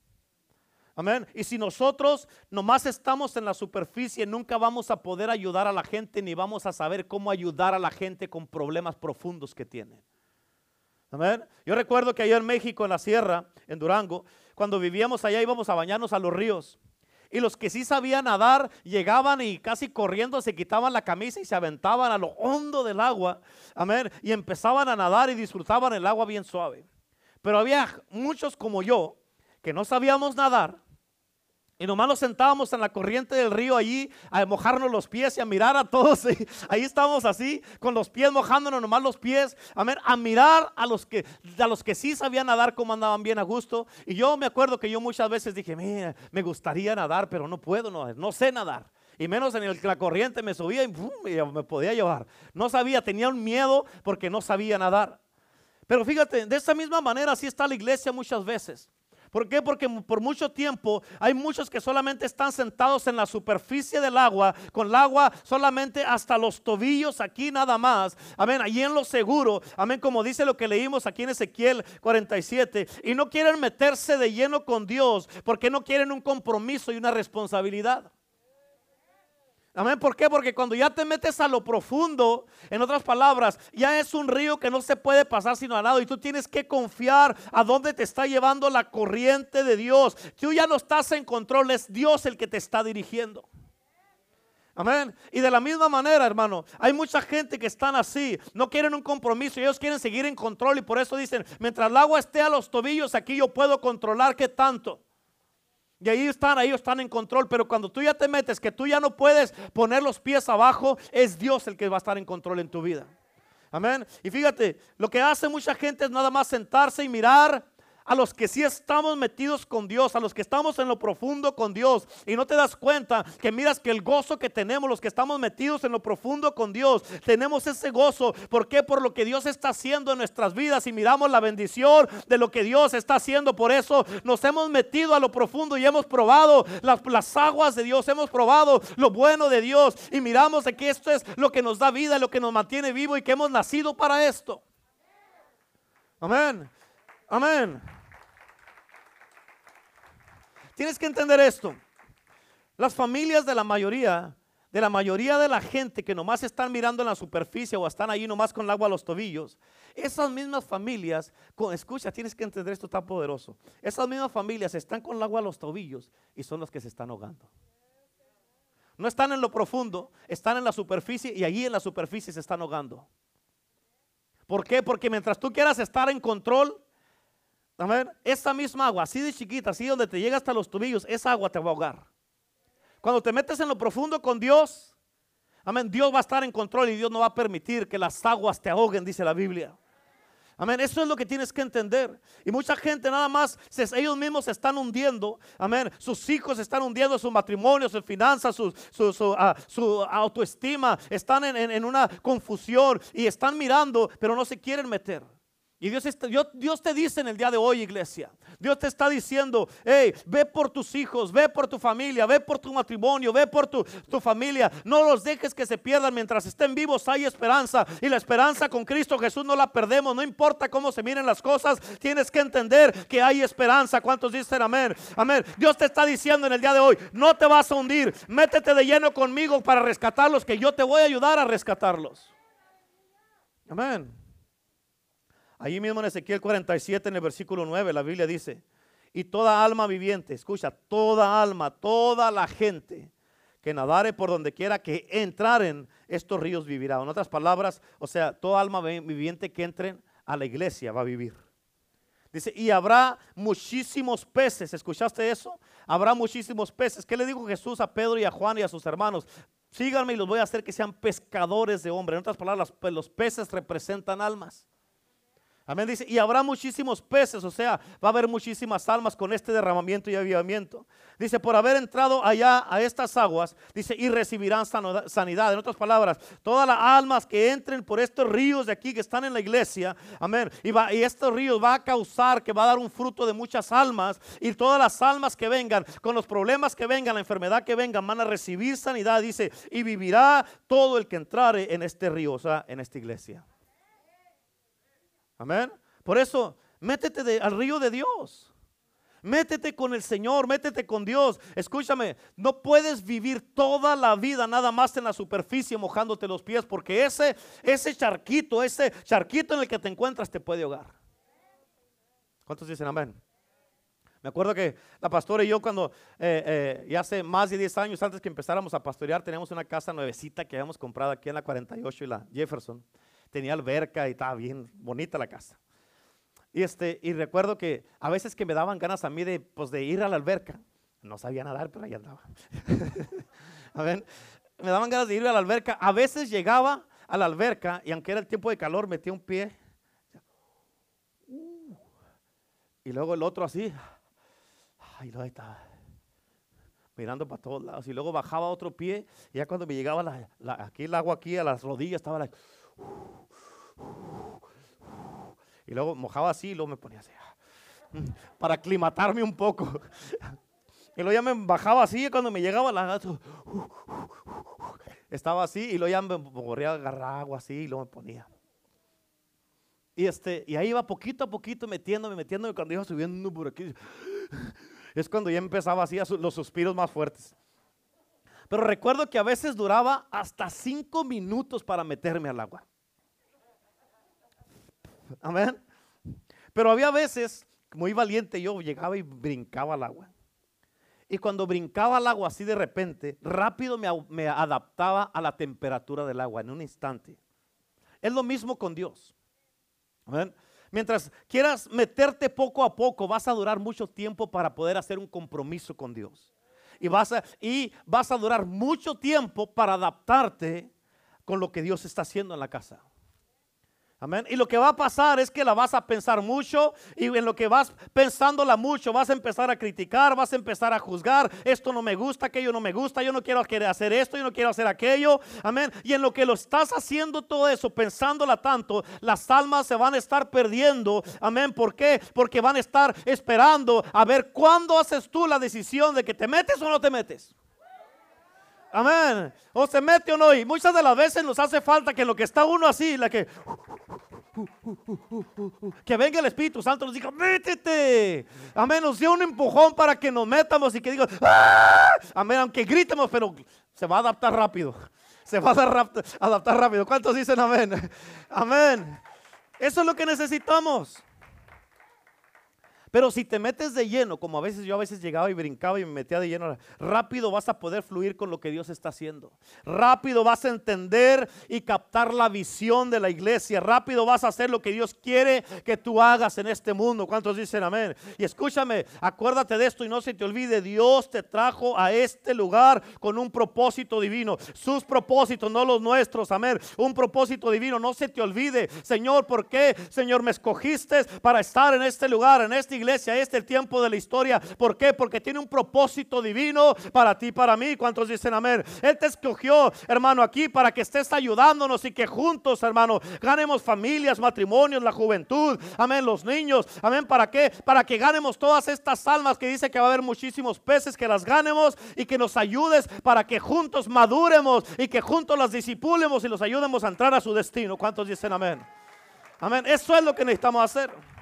Speaker 1: Amén. Y si nosotros nomás estamos en la superficie, nunca vamos a poder ayudar a la gente, ni vamos a saber cómo ayudar a la gente con problemas profundos que tienen. Amén. Yo recuerdo que allá en México, en la sierra, en Durango, cuando vivíamos allá íbamos a bañarnos a los ríos. Y los que sí sabían nadar llegaban y casi corriendo se quitaban la camisa y se aventaban a lo hondo del agua. Amén. Y empezaban a nadar y disfrutaban el agua bien suave. Pero había muchos como yo que no sabíamos nadar y nomás nos sentábamos en la corriente del río allí a mojarnos los pies y a mirar a todos. [LAUGHS] ahí estábamos así, con los pies mojándonos nomás los pies. Amén. A mirar a los que, a los que sí sabían nadar, como andaban bien a gusto. Y yo me acuerdo que yo muchas veces dije, mira, me gustaría nadar, pero no puedo, no, no sé nadar. Y menos en el, la corriente me subía y, y me podía llevar. No sabía, tenía un miedo porque no sabía nadar. Pero fíjate, de esa misma manera así está la iglesia muchas veces. ¿Por qué? Porque por mucho tiempo hay muchos que solamente están sentados en la superficie del agua, con el agua solamente hasta los tobillos aquí nada más. Amén, allí en lo seguro. Amén, como dice lo que leímos aquí en Ezequiel 47. Y no quieren meterse de lleno con Dios porque no quieren un compromiso y una responsabilidad. Amén. ¿Por qué? Porque cuando ya te metes a lo profundo, en otras palabras, ya es un río que no se puede pasar sino al lado y tú tienes que confiar a dónde te está llevando la corriente de Dios. Tú ya no estás en control, es Dios el que te está dirigiendo. Amén. Y de la misma manera, hermano, hay mucha gente que están así, no quieren un compromiso, ellos quieren seguir en control y por eso dicen, mientras el agua esté a los tobillos, aquí yo puedo controlar qué tanto. Y ahí están, ahí están en control. Pero cuando tú ya te metes, que tú ya no puedes poner los pies abajo, es Dios el que va a estar en control en tu vida. Amén. Y fíjate, lo que hace mucha gente es nada más sentarse y mirar a los que sí estamos metidos con Dios, a los que estamos en lo profundo con Dios y no te das cuenta que miras que el gozo que tenemos, los que estamos metidos en lo profundo con Dios, tenemos ese gozo. ¿Por qué? Por lo que Dios está haciendo en nuestras vidas y miramos la bendición de lo que Dios está haciendo. Por eso nos hemos metido a lo profundo y hemos probado las, las aguas de Dios, hemos probado lo bueno de Dios y miramos de que esto es lo que nos da vida, lo que nos mantiene vivo y que hemos nacido para esto. Amén. Amén. Tienes que entender esto. Las familias de la mayoría, de la mayoría de la gente que nomás están mirando en la superficie o están ahí nomás con el agua a los tobillos, esas mismas familias, escucha, tienes que entender esto tan poderoso. Esas mismas familias están con el agua a los tobillos y son las que se están ahogando. No están en lo profundo, están en la superficie y allí en la superficie se están ahogando. ¿Por qué? Porque mientras tú quieras estar en control, a ver, esa misma agua, así de chiquita, así donde te llega hasta los tobillos, esa agua te va a ahogar. Cuando te metes en lo profundo con Dios, amén, Dios va a estar en control y Dios no va a permitir que las aguas te ahoguen, dice la Biblia. Amén. Eso es lo que tienes que entender. Y mucha gente nada más, ellos mismos se están hundiendo. Amén. Sus hijos se están hundiendo, su matrimonio, sus finanzas, su, su, ah, autoestima. Están en una confusión y están mirando, pero no se quieren meter. Y Dios, Dios, te dice en el día de hoy, iglesia, Dios te está diciendo, hey, ve por tus hijos, ve por tu familia, ve por tu matrimonio, ve por tu, tu familia. No los dejes que se pierdan mientras estén vivos, hay esperanza. Y la esperanza con Cristo Jesús no la perdemos, no importa cómo se miren las cosas, tienes que entender que hay esperanza. ¿Cuántos dicen amén? Amén. Dios te está diciendo en el día de hoy, no te vas a hundir, métete de lleno conmigo para rescatarlos, que yo te voy a ayudar a rescatarlos. Amén. Allí mismo en Ezequiel 47, en el versículo 9, la Biblia dice, y toda alma viviente, escucha, toda alma, toda la gente que nadare por donde quiera que entraren estos ríos vivirá. En otras palabras, o sea, toda alma viviente que entren a la iglesia va a vivir. Dice, y habrá muchísimos peces. ¿Escuchaste eso? Habrá muchísimos peces. ¿Qué le dijo Jesús a Pedro y a Juan y a sus hermanos? Síganme y los voy a hacer que sean pescadores de hombres. En otras palabras, los peces representan almas. Amén. Dice, y habrá muchísimos peces, o sea, va a haber muchísimas almas con este derramamiento y avivamiento. Dice, por haber entrado allá a estas aguas, dice, y recibirán sanidad. En otras palabras, todas las almas que entren por estos ríos de aquí que están en la iglesia, amén. Y, va, estos ríos va a causar que va a dar un fruto de muchas almas. Y todas las almas que vengan, con los problemas que vengan, la enfermedad que vengan, van a recibir sanidad. Dice, y vivirá todo el que entrare en este río, o sea, en esta iglesia. Amén. Por eso, métete al río de Dios. Métete con el Señor, métete con Dios. Escúchame, no puedes vivir toda la vida nada más en la superficie mojándote los pies, porque ese, ese charquito, ese charquito en el que te encuentras te puede ahogar. ¿Cuántos dicen amén? Me acuerdo que la pastora y yo cuando, eh, eh, hace más de 10 años antes que empezáramos a pastorear, teníamos una casa nuevecita que habíamos comprado aquí en la 48 y la Jefferson tenía alberca y estaba bien bonita la casa. Y, este, y recuerdo que a veces que me daban ganas a mí de, pues, de ir a la alberca. No sabía nadar, pero ahí andaba. [LAUGHS] a ver, me daban ganas de ir a la alberca. A veces llegaba a la alberca y aunque era el tiempo de calor, metía un pie. y luego el otro así. Y luego ahí estaba mirando para todos lados. Y luego bajaba otro pie. Y ya cuando me llegaba la, aquí el agua aquí a las rodillas, estaba la... Y luego mojaba así y luego me ponía así. Para aclimatarme un poco. Y luego ya me bajaba así y cuando me llegaba la gato. Estaba así y luego ya me corría a agarrar agua así y luego me ponía. Y, este, y ahí iba poquito a poquito metiéndome, metiéndome cuando iba subiendo por aquí. Es cuando ya empezaba así los suspiros más fuertes. Pero recuerdo que a veces duraba hasta cinco minutos para meterme al agua. Amén. Pero había veces, muy valiente yo, llegaba y brincaba al agua. Y cuando brincaba al agua así de repente, rápido me, adaptaba a la temperatura del agua en un instante. Es lo mismo con Dios. Amén. Mientras quieras meterte poco a poco, vas a durar mucho tiempo para poder hacer un compromiso con Dios. Y vas a, y vas a durar mucho tiempo para adaptarte con lo que Dios está haciendo en la casa. Amén. Y lo que va a pasar es que la vas a pensar mucho y en lo que vas pensándola mucho vas a empezar a criticar, vas a empezar a juzgar. Esto no me gusta, aquello no me gusta, yo no quiero hacer esto, yo no quiero hacer aquello. Amén. Y en lo que lo estás haciendo todo eso, pensándola tanto, las almas se van a estar perdiendo. Amén. ¿Por qué? Porque van a estar esperando a ver cuándo haces tú la decisión de que te metes o no te metes. Amén. O se mete o no. Y muchas de las veces nos hace falta que lo que está uno así, la que Que venga el Espíritu Santo nos diga, métete. Amén, nos dio un empujón para que nos metamos y que diga, ¡Ah! amén, aunque gritemos, pero se va a adaptar rápido. Se va a adaptar rápido. ¿Cuántos dicen amén? Amén. Eso es lo que necesitamos. Pero si te metes de lleno, como a veces yo a veces llegaba y brincaba y me metía de lleno, rápido vas a poder fluir con lo que Dios está haciendo. Rápido vas a entender y captar la visión de la iglesia. Rápido vas a hacer lo que Dios quiere que tú hagas en este mundo. ¿Cuántos dicen amén? Y escúchame, acuérdate de esto y no se te olvide, Dios te trajo a este lugar con un propósito divino. Sus propósitos, no los nuestros, amén. Un propósito divino, no se te olvide. Señor, ¿por qué? Señor, me escogiste para estar en este lugar, en este iglesia, este es el tiempo de la historia. ¿Por qué? Porque tiene un propósito divino para ti, para mí. ¿Cuántos dicen amén? Él te escogió, hermano, aquí para que estés ayudándonos y que juntos, hermano, ganemos familias, matrimonios, la juventud. Amén, los niños. Amén, ¿para qué? Para que ganemos todas estas almas que dice que va a haber muchísimos peces, que las ganemos y que nos ayudes para que juntos maduremos y que juntos las disipulemos y los ayudemos a entrar a su destino. ¿Cuántos dicen amén? Amén. Eso es lo que necesitamos hacer.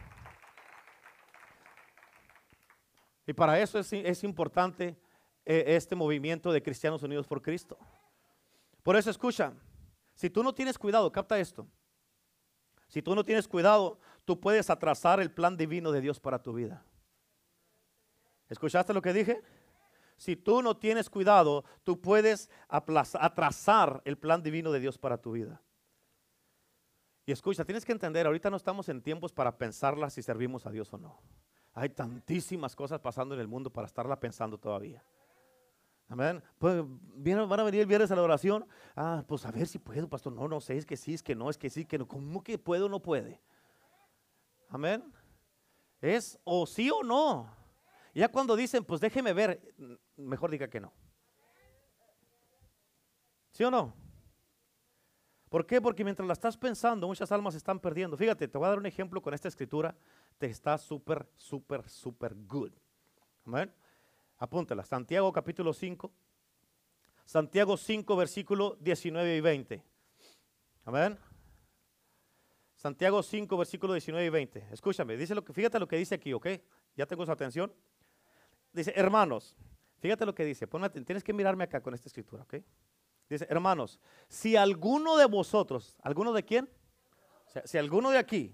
Speaker 1: Y para eso es, importante eh, este movimiento de Cristianos Unidos por Cristo. Por eso escucha, si tú no tienes cuidado, capta esto. Si tú no tienes cuidado, tú puedes atrasar el plan divino de Dios para tu vida. ¿Escuchaste lo que dije? Si tú no tienes cuidado, tú puedes atrasar el plan divino de Dios para tu vida. Y escucha, tienes que entender, ahorita no estamos en tiempos para pensarla si servimos a Dios o no. Hay tantísimas cosas pasando en el mundo para estarla pensando todavía. Amén. Pues van a venir el viernes a la oración. Ah, pues a ver si puedo, pastor. No, no sé, es que sí, es que no, es que sí, que no. ¿Cómo que puede o no puede? Amén. Es o sí o no. Ya cuando dicen, pues déjeme ver, mejor diga que no. ¿Sí o no? ¿Por qué? Porque mientras la estás pensando, muchas almas se están perdiendo. Fíjate, te voy a dar un ejemplo con esta escritura. Te está súper, súper, súper good. Amén. Apúntala. Santiago capítulo 5. Santiago 5, versículo 19 y 20. Amén. Santiago 5, versículo 19 y 20. Escúchame, dice lo que, fíjate lo que dice aquí, ¿ok? Ya tengo su atención. Dice, hermanos, fíjate lo que dice. tienes que mirarme acá con esta escritura, ¿ok? Dice, hermanos, si alguno de vosotros, ¿alguno de quién? si alguno de aquí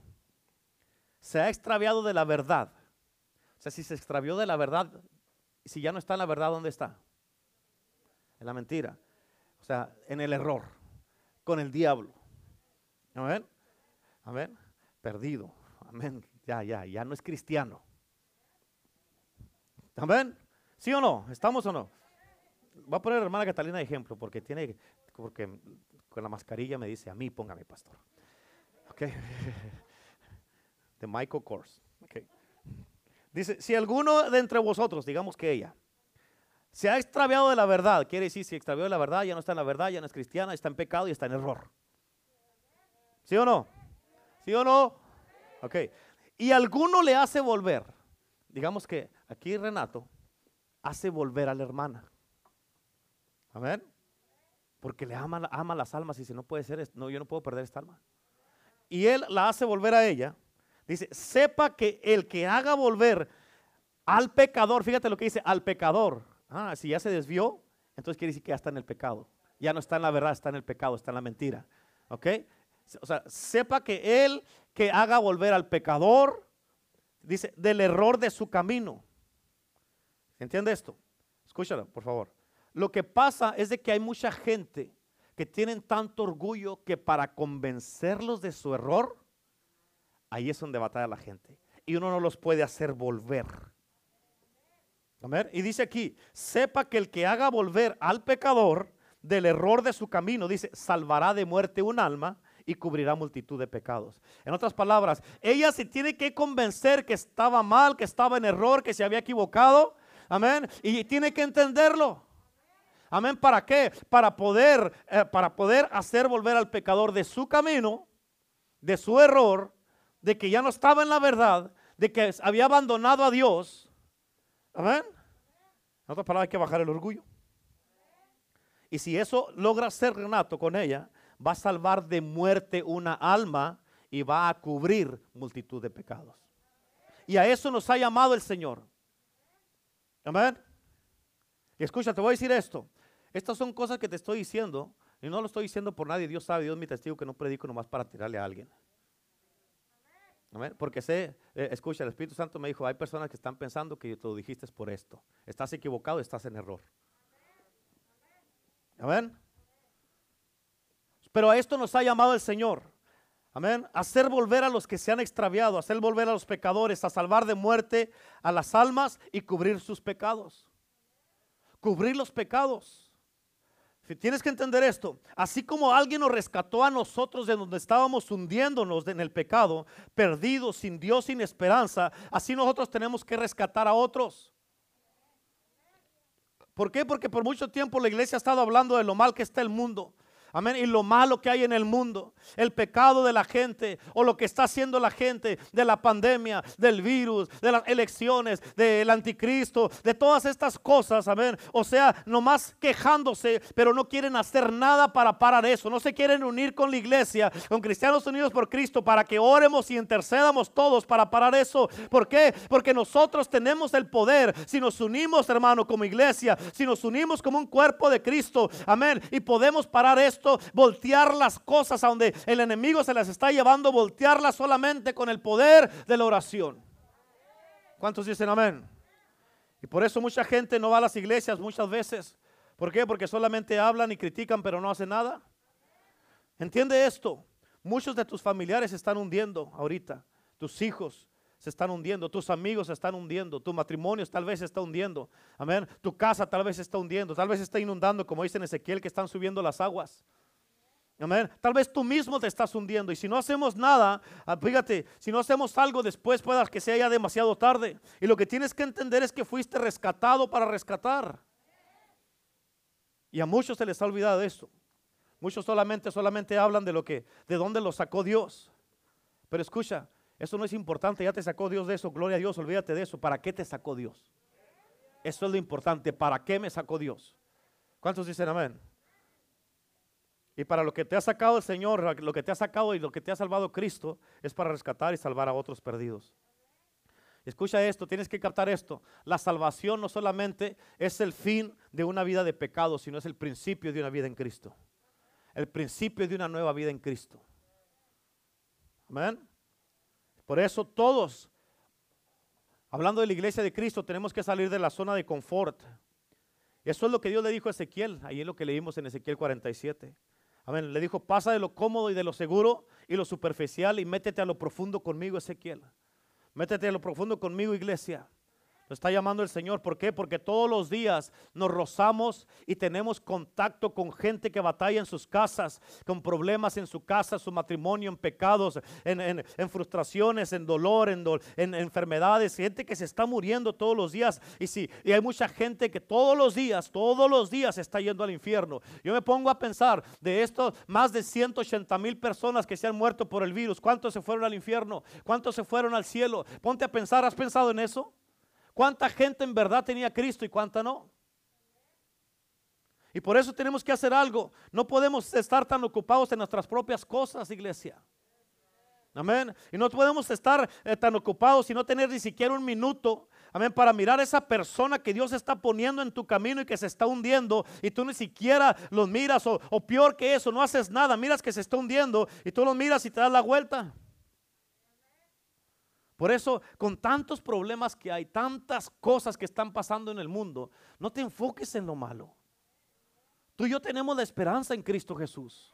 Speaker 1: se ha extraviado de la verdad, o sea, si se extravió de la verdad, si ya no está en la verdad, ¿dónde está? En la mentira. O sea, en el error, con el diablo. Amén. Amén. Perdido. Amén. Ya, ya, ya no es cristiano. Amén. ¿Sí o no? ¿Estamos o no? Voy a poner a la hermana Catalina de ejemplo porque tiene, porque con la mascarilla me dice a mí, póngame pastor. Ok. [LAUGHS] De Michael Kors. Ok. Dice, si alguno de entre vosotros, digamos que ella, se ha extraviado de la verdad, quiere decir, si extravió de la verdad, ya no está en la verdad, ya no es cristiana, está en pecado y está en error. ¿Sí o no? ¿Sí o no? Ok. Y alguno le hace volver. Digamos que aquí Renato hace volver a la hermana. Amén. Porque le ama, ama las almas y dice, no puede ser, no, yo no puedo perder esta alma. Y él la hace volver a ella. Dice, sepa que el que haga volver al pecador, fíjate lo que dice, al pecador. Ah, si ya se desvió, entonces quiere decir que ya está en el pecado. Ya no está en la verdad, está en el pecado, está en la mentira. ¿Ok? O sea, sepa que él que haga volver al pecador, dice, del error de su camino. ¿Entiende esto? Escúchalo, por favor. Lo que pasa es de que hay mucha gente que tienen tanto orgullo que para convencerlos de su error, ahí es donde batalla la gente. Y uno no los puede hacer volver. Y dice aquí, sepa que el que haga volver al pecador del error de su camino, dice, salvará de muerte un alma y cubrirá multitud de pecados. En otras palabras, ella se tiene que convencer que estaba mal, que estaba en error, que se había equivocado. Amén. Y tiene que entenderlo. Amén. ¿Para qué? Para poder, eh, para poder hacer volver al pecador de su camino, de su error, de que ya no estaba en la verdad, de que había abandonado a Dios. Amén. En otras palabras, hay que bajar el orgullo. Y si eso logra ser Renato con ella, va a salvar de muerte una alma y va a cubrir multitud de pecados. Y a eso nos ha llamado el Señor. Amén. Y escucha, te voy a decir esto. Estas son cosas que te estoy diciendo y no lo estoy diciendo por nadie. Dios sabe, Dios es mi testigo que no predico nomás para tirarle a alguien. Amén. Porque sé, eh, escucha, el Espíritu Santo me dijo, hay personas que están pensando que tú lo dijiste por esto. Estás equivocado, estás en error. Amén. Pero a esto nos ha llamado el Señor. Amén. Hacer volver a los que se han extraviado, hacer volver a los pecadores, a salvar de muerte a las almas y cubrir sus pecados. Cubrir los pecados. Tienes que entender esto, así como alguien nos rescató a nosotros de donde estábamos hundiéndonos en el pecado, perdidos, sin Dios, sin esperanza, así nosotros tenemos que rescatar a otros. ¿Por qué? Porque por mucho tiempo la iglesia ha estado hablando de lo mal que está el mundo. Amén. Y lo malo que hay en el mundo, el pecado de la gente o lo que está haciendo la gente de la pandemia, del virus, de las elecciones, del anticristo, de todas estas cosas. Amén. O sea, nomás quejándose, pero no quieren hacer nada para parar eso. No se quieren unir con la iglesia, con cristianos unidos por Cristo, para que oremos y intercedamos todos para parar eso. ¿Por qué? Porque nosotros tenemos el poder. Si nos unimos, hermano, como iglesia, si nos unimos como un cuerpo de Cristo, amén, y podemos parar esto voltear las cosas a donde el enemigo se las está llevando, voltearlas solamente con el poder de la oración. ¿Cuántos dicen amén? Y por eso mucha gente no va a las iglesias muchas veces. ¿Por qué? Porque solamente hablan y critican, pero no hacen nada. Entiende esto. Muchos de tus familiares están hundiendo ahorita. Tus hijos, se están hundiendo, tus amigos se están hundiendo, tu matrimonio tal vez se está hundiendo, amén, tu casa tal vez se está hundiendo, tal vez se está inundando, como dice en Ezequiel, que están subiendo las aguas. Amén. Tal vez tú mismo te estás hundiendo y si no hacemos nada, ah, fíjate, si no hacemos algo después pueda que sea ya demasiado tarde. Y lo que tienes que entender es que fuiste rescatado para rescatar. Y a muchos se les ha olvidado eso. Muchos solamente solamente hablan de lo que de dónde lo sacó Dios. Pero escucha, eso no es importante, ya te sacó Dios de eso, gloria a Dios, olvídate de eso. ¿Para qué te sacó Dios? Eso es lo importante, ¿para qué me sacó Dios? ¿Cuántos dicen amén? Y para lo que te ha sacado el Señor, lo que te ha sacado y lo que te ha salvado Cristo, es para rescatar y salvar a otros perdidos. Escucha esto, tienes que captar esto. La salvación no solamente es el fin de una vida de pecado, sino es el principio de una vida en Cristo. El principio de una nueva vida en Cristo. Amén. Por eso todos, hablando de la iglesia de Cristo, tenemos que salir de la zona de confort. Eso es lo que Dios le dijo a Ezequiel, ahí es lo que leímos en Ezequiel 47. Amén. Le dijo, pasa de lo cómodo y de lo seguro y lo superficial y métete a lo profundo conmigo, Ezequiel. Métete a lo profundo conmigo, iglesia. Está llamando el Señor. ¿Por qué? Porque todos los días nos rozamos y tenemos contacto con gente que batalla en sus casas, con problemas en su casa, su matrimonio, en pecados, en, frustraciones, en dolor, en, enfermedades. Gente que se está muriendo todos los días. Y sí, y hay mucha gente que todos los días, todos los días está yendo al infierno. Yo me pongo a pensar de estos más de 180 mil personas que se han muerto por el virus. ¿Cuántos se fueron al infierno? ¿Cuántos se fueron al cielo? Ponte a pensar, ¿has pensado en eso? ¿Cuánta gente en verdad tenía Cristo y cuánta no? Y por eso tenemos que hacer algo. No podemos estar tan ocupados en nuestras propias cosas, iglesia. Amén. Y no podemos estar eh, tan ocupados y no tener ni siquiera un minuto. Amén. Para mirar a esa persona que Dios está poniendo en tu camino y que se está hundiendo. Y tú ni siquiera los miras. O, o peor que eso, no haces nada. Miras que se está hundiendo. Y tú los miras y te das la vuelta. Por eso, con tantos problemas que hay, tantas cosas que están pasando en el mundo, no te enfoques en lo malo. Tú y yo tenemos la esperanza en Cristo Jesús.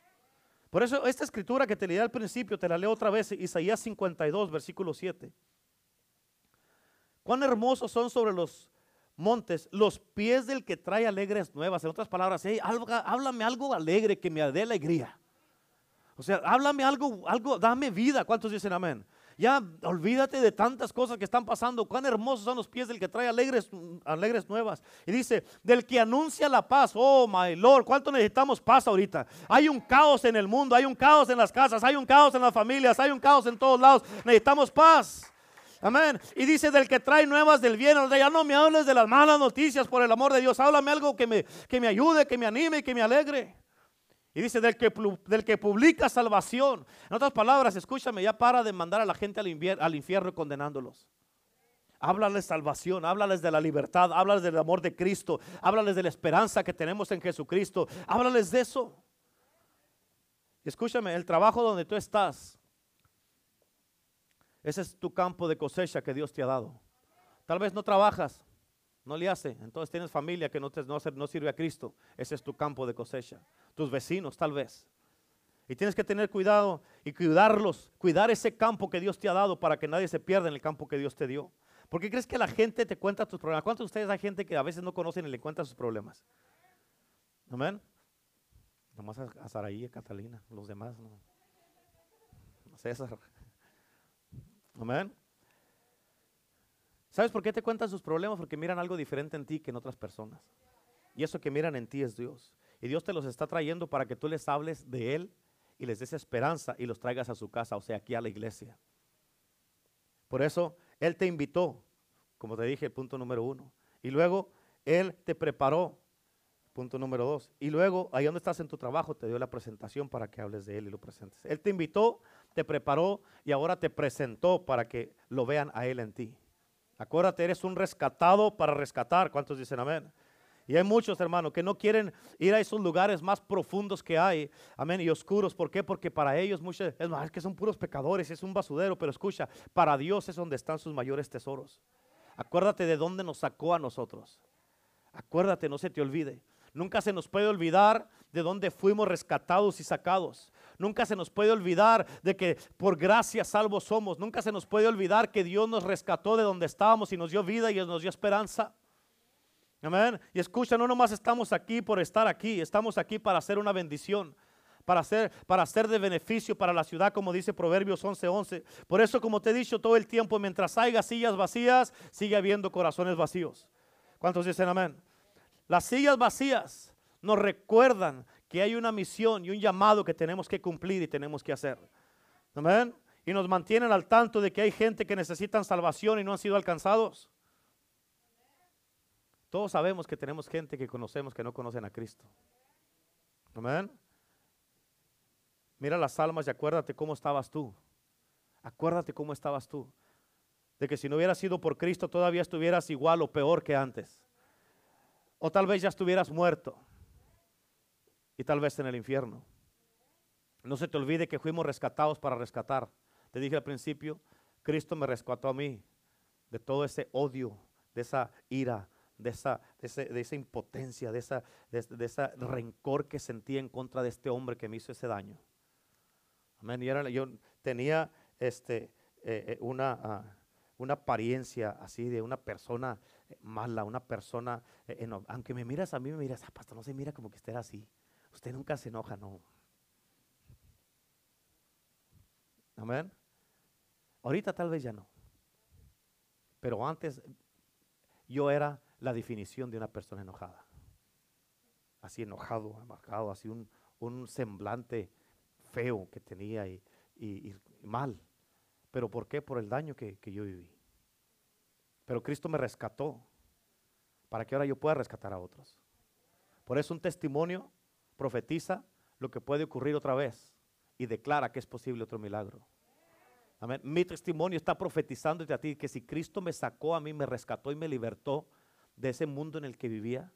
Speaker 1: Por eso esta escritura que te leí al principio, te la leo otra vez, Isaías 52, versículo 7. Cuán hermosos son sobre los montes los pies del que trae alegres nuevas. En otras palabras, háblame algo alegre que me dé alegría. O sea, háblame algo, algo, dame vida. ¿Cuántos dicen amén? Ya olvídate de tantas cosas que están pasando. Cuán hermosos son los pies del que trae alegres, alegres nuevas. Y dice, del que anuncia la paz. Oh, my Lord, ¿cuánto necesitamos paz ahorita? Hay un caos en el mundo, hay un caos en las casas, hay un caos en las familias, hay un caos en todos lados. Necesitamos paz. Amén. Y dice del que trae nuevas del bien. Ya no me hables de las malas noticias por el amor de Dios. Háblame algo que me, que me ayude, que me anime, que me alegre. Y dice, del que, del que publica salvación. En otras palabras, escúchame, ya para de mandar a la gente al, al infierno condenándolos. Háblales salvación, háblales de la libertad, háblales del amor de Cristo, háblales de la esperanza que tenemos en Jesucristo, háblales de eso. Escúchame, el trabajo donde tú estás, ese es tu campo de cosecha que Dios te ha dado. Tal vez no trabajas, no le hace, entonces tienes familia que no, te, no sirve a Cristo, ese es tu campo de cosecha. Tus vecinos tal vez. Y tienes que tener cuidado y cuidarlos, cuidar ese campo que Dios te ha dado para que nadie se pierda en el campo que Dios te dio. ¿Por qué crees que la gente te cuenta tus problemas? ¿Cuántos de ustedes hay gente que a veces no conocen y le cuenta sus problemas? Amén. Nomás a, a Saraí, a Catalina, los demás no. César. Amén. ¿Sabes por qué te cuentan sus problemas? Porque miran algo diferente en ti que en otras personas. Y eso que miran en ti es Dios. Y Dios te los está trayendo para que tú les hables de Él y les des esperanza y los traigas a su casa, o sea, aquí a la iglesia. Por eso él te invitó, como te dije, punto número uno. Y luego Él te preparó, punto número dos. Y luego, ahí donde estás en tu trabajo, te dio la presentación para que hables de Él y lo presentes. Él te invitó, te preparó y ahora te presentó para que lo vean a Él en ti. Acuérdate, eres un rescatado para rescatar. ¿Cuántos dicen amén? Y hay muchos, hermanos, que no quieren ir a esos lugares más profundos que hay, amén, y oscuros. ¿Por qué? Porque para ellos muchos, es más, que son puros pecadores, es un basurero, pero escucha, para Dios es donde están sus mayores tesoros. Acuérdate de dónde nos sacó a nosotros. Acuérdate, no se te olvide. Nunca se nos puede olvidar de dónde fuimos rescatados y sacados. Nunca se nos puede olvidar de que por gracia salvos somos. Nunca se nos puede olvidar que Dios nos rescató de donde estábamos y nos dio vida y nos dio esperanza. Amén. Y escucha, no nomás estamos aquí por estar aquí, estamos aquí para hacer una bendición, para hacer, para de beneficio para la ciudad, como dice Proverbios 11:11. Por eso, como te he dicho todo el tiempo, mientras haya sillas vacías, sigue habiendo corazones vacíos. ¿Cuántos dicen amén? Las sillas vacías nos recuerdan que hay una misión y un llamado que tenemos que cumplir y tenemos que hacer. Amén. Y nos mantienen al tanto de que hay gente que necesitan salvación y no han sido alcanzados. Todos sabemos que tenemos gente que conocemos que no conocen a Cristo. Amén. Mira las almas y acuérdate cómo estabas tú. Acuérdate cómo estabas tú. De que si no hubieras sido por Cristo todavía estuvieras igual o peor que antes. O tal vez ya estuvieras muerto. Y tal vez en el infierno. No se te olvide que fuimos rescatados para rescatar. Te dije al principio, Cristo me rescató a mí de todo ese odio, de esa ira, de esa, de, esa impotencia, de esa, de, esa rencor que sentí en contra de este hombre que me hizo ese daño. Amén. Y yo tenía este, eh, eh, una, ah, una apariencia así de una persona eh, mala, una persona, aunque me miras a mí, me miras, ah, no se mira como que esté así. Usted nunca se enoja, no. Amén. Ahorita tal vez ya no. Pero antes yo era la definición de una persona enojada. Así enojado, amargado, así un, semblante feo que tenía y, mal. ¿Pero por qué? Por el daño que, que yo viví. Pero Cristo me rescató para que ahora yo pueda rescatar a otros. Por eso un testimonio profetiza lo que puede ocurrir otra vez y declara que es posible otro milagro. Amén. Mi testimonio está profetizándote a ti que si Cristo me sacó a mí, me rescató y me libertó, de ese mundo en el que vivía?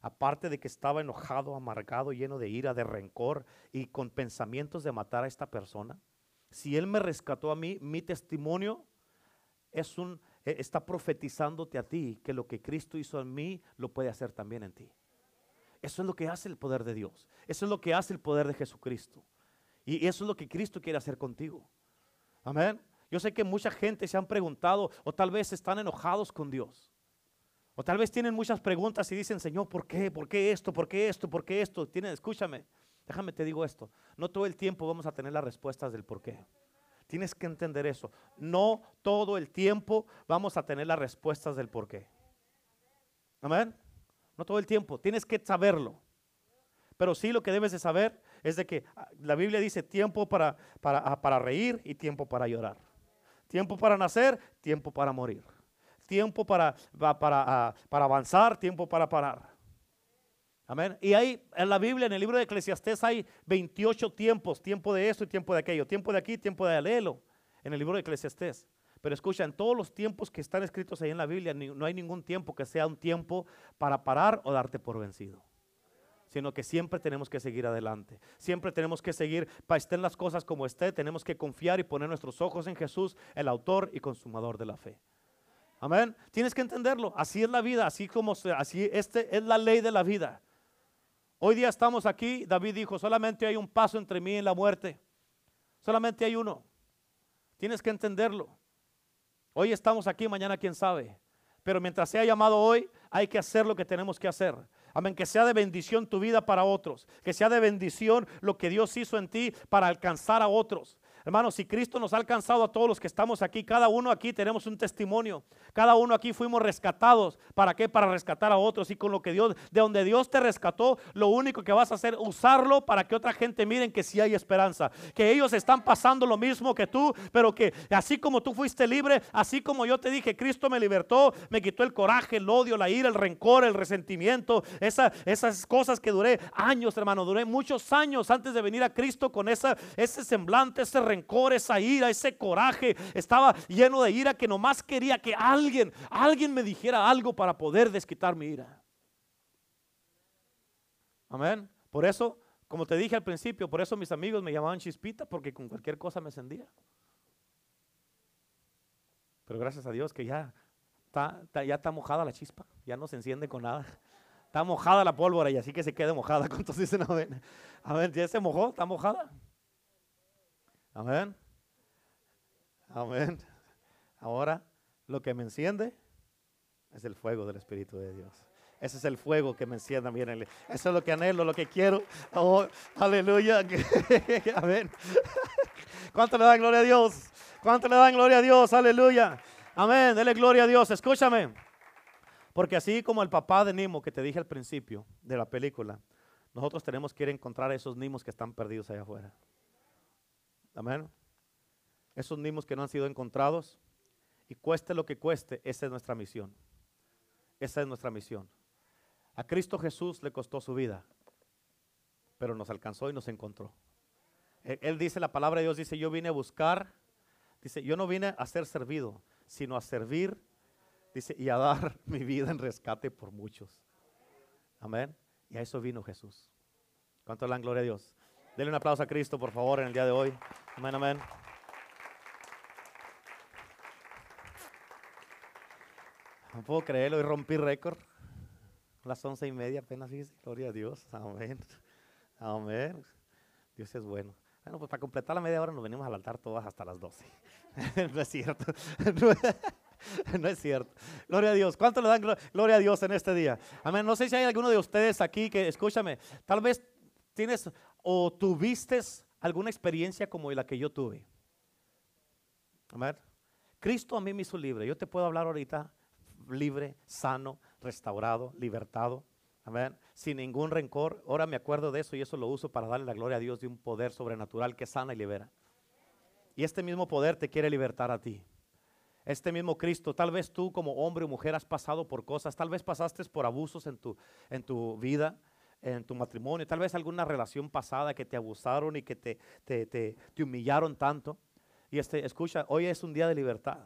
Speaker 1: Aparte de que estaba enojado, amargado, lleno de ira, de rencor y con pensamientos de matar a esta persona. Si Él me rescató a mí, mi testimonio es un, e, está profetizándote a ti que lo que Cristo hizo en mí lo puede hacer también en ti. Eso es lo que hace el poder de Dios. Eso es lo que hace el poder de Jesucristo. Y eso es lo que Cristo quiere hacer contigo. Amén. Yo sé que mucha gente se han preguntado o tal vez están enojados con Dios. O tal vez tienen muchas preguntas y dicen, Señor, ¿por qué? ¿Por qué esto? ¿Por qué esto? ¿Por qué esto? Tienen, escúchame, déjame te digo esto. No todo el tiempo vamos a tener las respuestas del por qué. Tienes que entender eso. No todo el tiempo vamos a tener las respuestas del por qué. Amén. No todo el tiempo. Tienes que saberlo. Pero sí lo que debes de saber es de que ah, la Biblia dice tiempo para, para, ah, para reír y tiempo para llorar. Tiempo para nacer, tiempo para morir tiempo para, para, ah, para avanzar, tiempo para parar. Amén. Y ahí en la Biblia, en el libro de Eclesiastés, hay 28 tiempos: tiempo de esto y tiempo de aquello, tiempo de aquí, tiempo de alelo, en el libro de Eclesiastés. Pero escucha, en todos los tiempos que están escritos ahí en la Biblia, no hay ningún tiempo que sea un tiempo para parar o darte por vencido sino que siempre tenemos que seguir adelante. Siempre tenemos que seguir, para estén las cosas como esté, tenemos que confiar y poner nuestros ojos en Jesús, el autor y consumador de la fe. Amén. Tienes que entenderlo. Así es la vida, así como así este es la ley de la vida. Hoy día estamos aquí, David dijo, solamente hay un paso entre mí y la muerte. Solamente hay uno. Tienes que entenderlo. Hoy estamos aquí, mañana quién sabe. Pero mientras sea llamado hoy, hay que hacer lo que tenemos que hacer. Amén, que sea de bendición tu vida para otros, que sea de bendición lo que Dios hizo en ti para alcanzar a otros. Hermanos, si Cristo nos ha alcanzado a todos los que estamos aquí, cada uno aquí tenemos un testimonio. Cada uno aquí fuimos rescatados. ¿Para qué? Para rescatar a otros. Y con lo que Dios, de donde Dios te rescató, lo único que vas a hacer, usarlo para que otra gente miren que sí hay esperanza. Que ellos están pasando lo mismo que tú, pero que así como tú fuiste libre, así como yo te dije, Cristo me libertó, me quitó el coraje, el odio, la ira, el rencor, el resentimiento, esas cosas que duré años, hermano. Duré muchos años antes de venir a Cristo con esa, ese semblante, ese rencor, esa ira, ese coraje. Estaba lleno de ira que nomás quería que alguien, alguien me dijera algo para poder desquitar mi ira. Amén. Por eso, como te dije al principio, por eso mis amigos me llamaban chispita, porque con cualquier cosa me encendía. Pero gracias a Dios que ya está, ya está mojada la chispa, ya no se enciende con nada. Está mojada la pólvora y así que se quede mojada. [LAUGHS] ¿Cuántos dicen amén? Amén, ya se mojó, está mojada. Amén. Amén. Ahora lo que me enciende es el fuego del Espíritu de Dios. Ese es el fuego que me enciende bien. Eso es lo que anhelo, lo que quiero. Oh, aleluya. [LAUGHS] Amén. ¿Cuánto le dan gloria a Dios? ¿Cuánto le dan gloria a Dios? Aleluya. Amén. Dele gloria a Dios. Escúchame. Porque así como el papá de Nimo que te dije al principio de la película, nosotros tenemos que ir a encontrar a esos Nimos que están perdidos allá afuera. Amén. Esos Nimos que no han sido encontrados. Y cueste lo que cueste, esa es nuestra misión. Esa es nuestra misión. A Cristo Jesús le costó su vida, pero nos alcanzó y nos encontró. Él, dice, la palabra de Dios dice, yo vine a buscar, dice, yo no vine a ser servido, sino a servir, dice, y a dar [LAUGHS] mi vida en rescate por muchos. Amén. Y a eso vino Jesús. ¿Cuánto dan gloria a Dios? Denle un aplauso a Cristo, por favor, en el día de hoy. Amén, amén. No puedo creerlo, y rompí récord. Las once y media apenas, fíjese. Gloria a Dios. Amén. Amén. Dios es bueno. Bueno, pues para completar la media hora nos venimos al altar todas hasta las doce. [LAUGHS] no es cierto. [LAUGHS] no es cierto. Gloria a Dios. ¿Cuánto le dan gloria a Dios en este día? Amén. No sé si hay alguno de ustedes aquí que, escúchame, tal vez tienes o tuviste alguna experiencia como la que yo tuve. Amén. Cristo a mí me hizo libre. Yo te puedo hablar ahorita libre, sano, restaurado, libertado. Amén. Sin ningún rencor. Ahora me acuerdo de eso y eso lo uso para darle la gloria a Dios de un poder sobrenatural que sana y libera. Y este mismo poder te quiere libertar a ti. Este mismo Cristo, tal vez tú como hombre o mujer has pasado por cosas, tal vez pasaste por abusos en tu, en tu vida, en tu matrimonio, tal vez alguna relación pasada que te abusaron y que te, te, te, humillaron tanto. Y este, escucha, hoy es un día de libertad.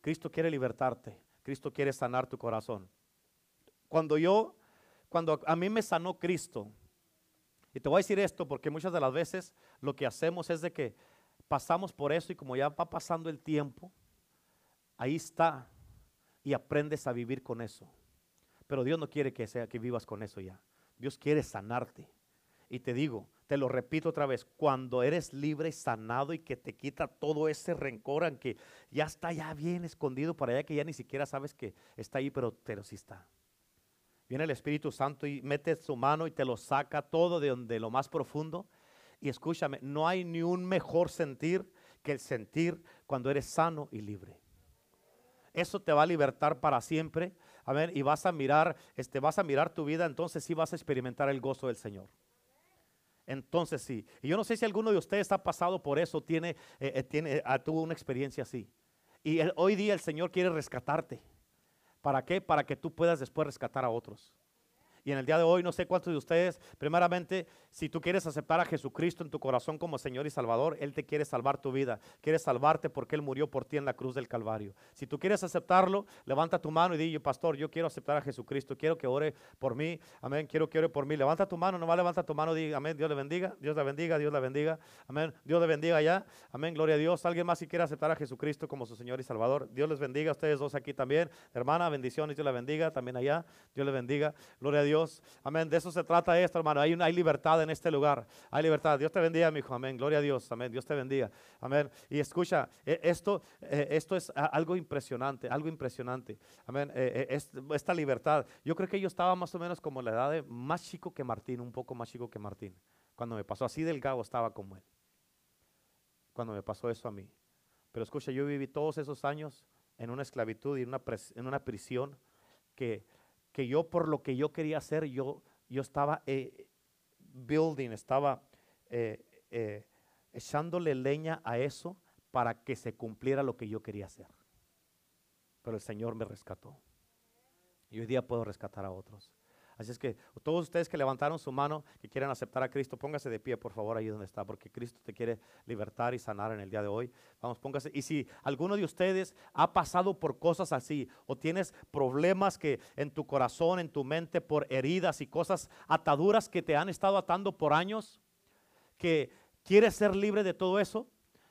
Speaker 1: Cristo quiere libertarte. Cristo quiere sanar tu corazón. Cuando yo, cuando a mí me sanó Cristo, y te voy a decir esto porque muchas de las veces lo que hacemos es de que pasamos por eso y como ya va pasando el tiempo, ahí está y aprendes a vivir con eso. Pero Dios no quiere que sea que vivas con eso ya. Dios quiere sanarte. Y te digo, te lo repito otra vez, cuando eres libre y sanado y que te quita todo ese rencor, aunque ya está ya bien escondido para allá, que ya ni siquiera sabes que está ahí, pero, pero sí está. Viene el Espíritu Santo y mete su mano y te lo saca todo de, donde, lo más profundo. Y escúchame, no hay ni un mejor sentir que el sentir cuando eres sano y libre. Eso te va a libertar para siempre. A ver, y vas a mirar, este, vas a mirar tu vida, entonces sí vas a experimentar el gozo del Señor entonces sí. Y yo no sé si alguno de ustedes ha pasado por eso, tiene, eh, eh, tiene, ah, tuvo una experiencia así. Y hoy día el Señor quiere rescatarte. ¿Para qué? Para que tú puedas después rescatar a otros. Y en el día de hoy, no sé cuántos de ustedes, primeramente, si tú quieres aceptar a Jesucristo en tu corazón como Señor y Salvador, Él te quiere salvar tu vida. Quiere salvarte porque Él murió por ti en la cruz del Calvario. Si tú quieres aceptarlo, levanta tu mano y di, pastor, yo quiero aceptar a Jesucristo. Quiero que ore por mí. Amén. Quiero que ore por mí. Levanta tu mano, nomás levanta tu mano di, amén. Dios le bendiga. Dios le bendiga. Dios le bendiga. Amén. Dios le bendiga ya. Amén. Gloria a Dios. Alguien más si quiere aceptar a Jesucristo como su Señor y Salvador. Dios les bendiga a ustedes dos aquí también. Hermana, bendiciones. Dios le bendiga también allá. Dios le bendiga. Gloria a Dios. Amén. De eso se trata esto, hermano. Hay, una, hay libertad en este lugar. Hay libertad. Dios te bendiga, mi hijo. Amén. Gloria a Dios. Amén. Dios te bendiga. Amén. Y escucha, e, esto, e, esto es algo impresionante, algo impresionante. Amén. E, esta libertad. Yo creo que yo estaba más o menos como la edad de más chico que Martín, un poco más chico que Martín. Cuando me pasó así delgado estaba como él. Cuando me pasó eso a mí. Pero escucha, yo viví todos esos años en una esclavitud y en una, en una prisión que, que yo por lo que yo quería hacer, yo, yo estaba eh, building, estaba eh, eh, echándole leña a eso para que se cumpliera lo que yo quería hacer. Pero el Señor me rescató. Y hoy día puedo rescatar a otros. Así es que todos ustedes que levantaron su mano, que quieren aceptar a Cristo, póngase de pie, por favor, ahí donde está, porque Cristo te quiere libertar y sanar en el día de hoy. Vamos, póngase. Y si alguno de ustedes ha pasado por cosas así, o tienes problemas que en tu corazón, en tu mente, por heridas y cosas, ataduras que te han estado atando por años, que quieres ser libre de todo eso,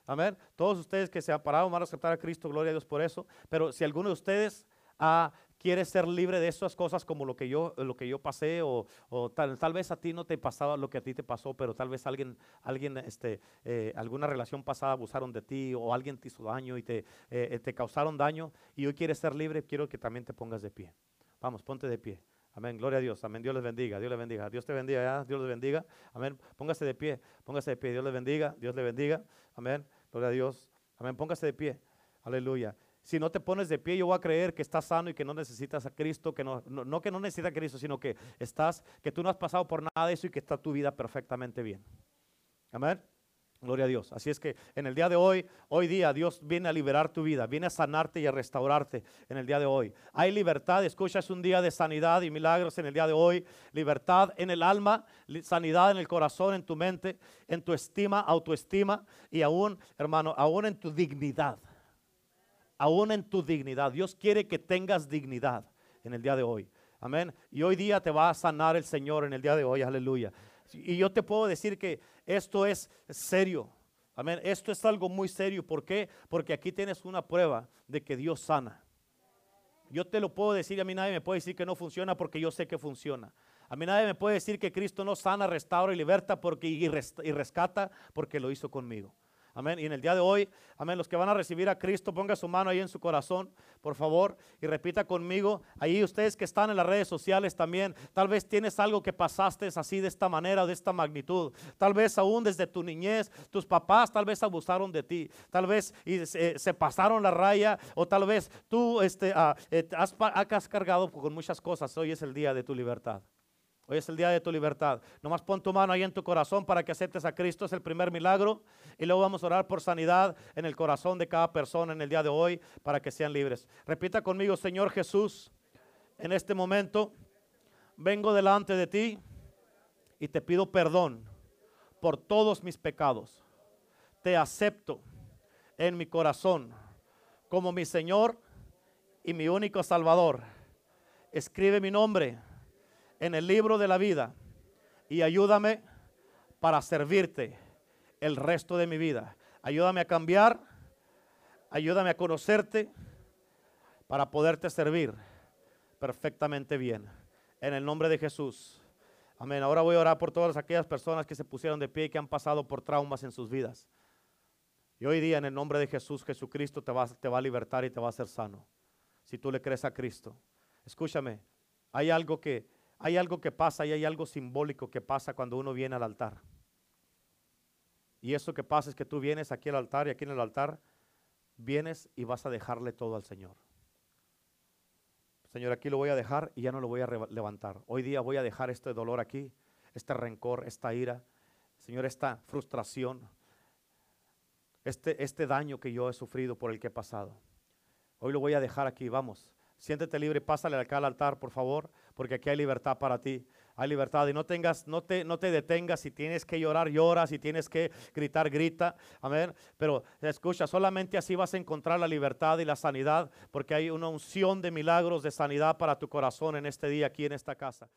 Speaker 1: Amén. Todos ustedes que se han parado van a aceptar a Cristo, gloria a Dios por eso. Pero si alguno de ustedes ha quieres ser libre de esas cosas como lo que yo, lo que yo pasé o, tal, tal, vez a ti no te pasaba lo que a ti te pasó, pero tal vez alguien, alguien este, eh, alguna relación pasada abusaron de ti o alguien te hizo daño y te, eh, te causaron daño y hoy quieres ser libre, quiero que también te pongas de pie. Vamos, ponte de pie. Amén, gloria a Dios, amén, Dios les bendiga, Dios les bendiga, Dios te bendiga, Dios les bendiga, amén, póngase de pie, póngase de pie, Dios les bendiga, Dios les bendiga, amén, gloria a Dios, amén, póngase de pie, aleluya. Si no te pones de pie, yo voy a creer que estás sano y que no necesitas a Cristo, que no, no, que no necesitas a Cristo, sino que estás, que tú no has pasado por nada de eso y que está tu vida perfectamente bien. Amén. Gloria a Dios. Así es que en el día de hoy, hoy día, Dios viene a liberar tu vida, viene a sanarte y a restaurarte en el día de hoy. Hay libertad, escucha, es un día de sanidad y milagros en el día de hoy. Libertad en el alma, sanidad en el corazón, en tu mente, en tu estima, autoestima y aún, hermano, aún en tu dignidad aún en tu dignidad. Dios quiere que tengas dignidad en el día de hoy. Amén. Y hoy día te va a sanar el Señor en el día de hoy. Aleluya. Y yo te puedo decir que esto es serio. Amén. Esto es algo muy serio. ¿Por qué? Porque aquí tienes una prueba de que Dios sana. Yo te lo puedo decir, a mí nadie me puede decir que no funciona porque yo sé que funciona. A mí nadie me puede decir que Cristo no sana, restaura y liberta porque, y rescata porque lo hizo conmigo. Amén. Y en el día de hoy, amén, los que van a recibir a Cristo, ponga su mano ahí en su corazón, por favor, y repita conmigo. Ahí ustedes que están en las redes sociales también, tal vez tienes algo que pasaste así de esta manera, de esta magnitud. Tal vez aún desde tu niñez, tus papás tal vez abusaron de ti. Tal vez y, se, pasaron la raya o tal vez tú este, ah, eh, has, has cargado con muchas cosas. Hoy es el día de tu libertad. Hoy es el día de tu libertad. Nomás pon tu mano ahí en tu corazón para que aceptes a Cristo. Es el primer milagro. Y luego vamos a orar por sanidad en el corazón de cada persona en el día de hoy para que sean libres. Repita conmigo, Señor Jesús, en este momento vengo delante de ti y te pido perdón por todos mis pecados. Te acepto en mi corazón como mi Señor y mi único Salvador. Escribe mi nombre en el libro de la vida y ayúdame para servirte el resto de mi vida. Ayúdame a cambiar, ayúdame a conocerte para poderte servir perfectamente bien. En el nombre de Jesús. Amén. Ahora voy a orar por todas aquellas personas que se pusieron de pie y que han pasado por traumas en sus vidas. Y hoy día en el nombre de Jesús, Jesucristo te va, te va a libertar y te va a hacer sano. Si tú le crees a Cristo. Escúchame, hay algo que hay algo que pasa y hay algo simbólico que pasa cuando uno viene al altar. Y eso que pasa es que tú vienes aquí al altar y aquí en el altar vienes y vas a dejarle todo al Señor. Señor, aquí lo voy a dejar y ya no lo voy a levantar. Hoy día voy a dejar este dolor aquí, este rencor, esta ira, Señor, esta frustración, este, este daño que yo he sufrido por el que he pasado. Hoy lo voy a dejar aquí, vamos. Siéntete libre, pásale acá al altar, por favor, porque aquí hay libertad para ti. Hay libertad y no tengas, no te, no te detengas. Si tienes que llorar, llora. Si tienes que gritar, grita. Amén. Pero escucha, solamente así vas a encontrar la libertad y la sanidad, porque hay una unción de milagros de sanidad para tu corazón en este día aquí en esta casa.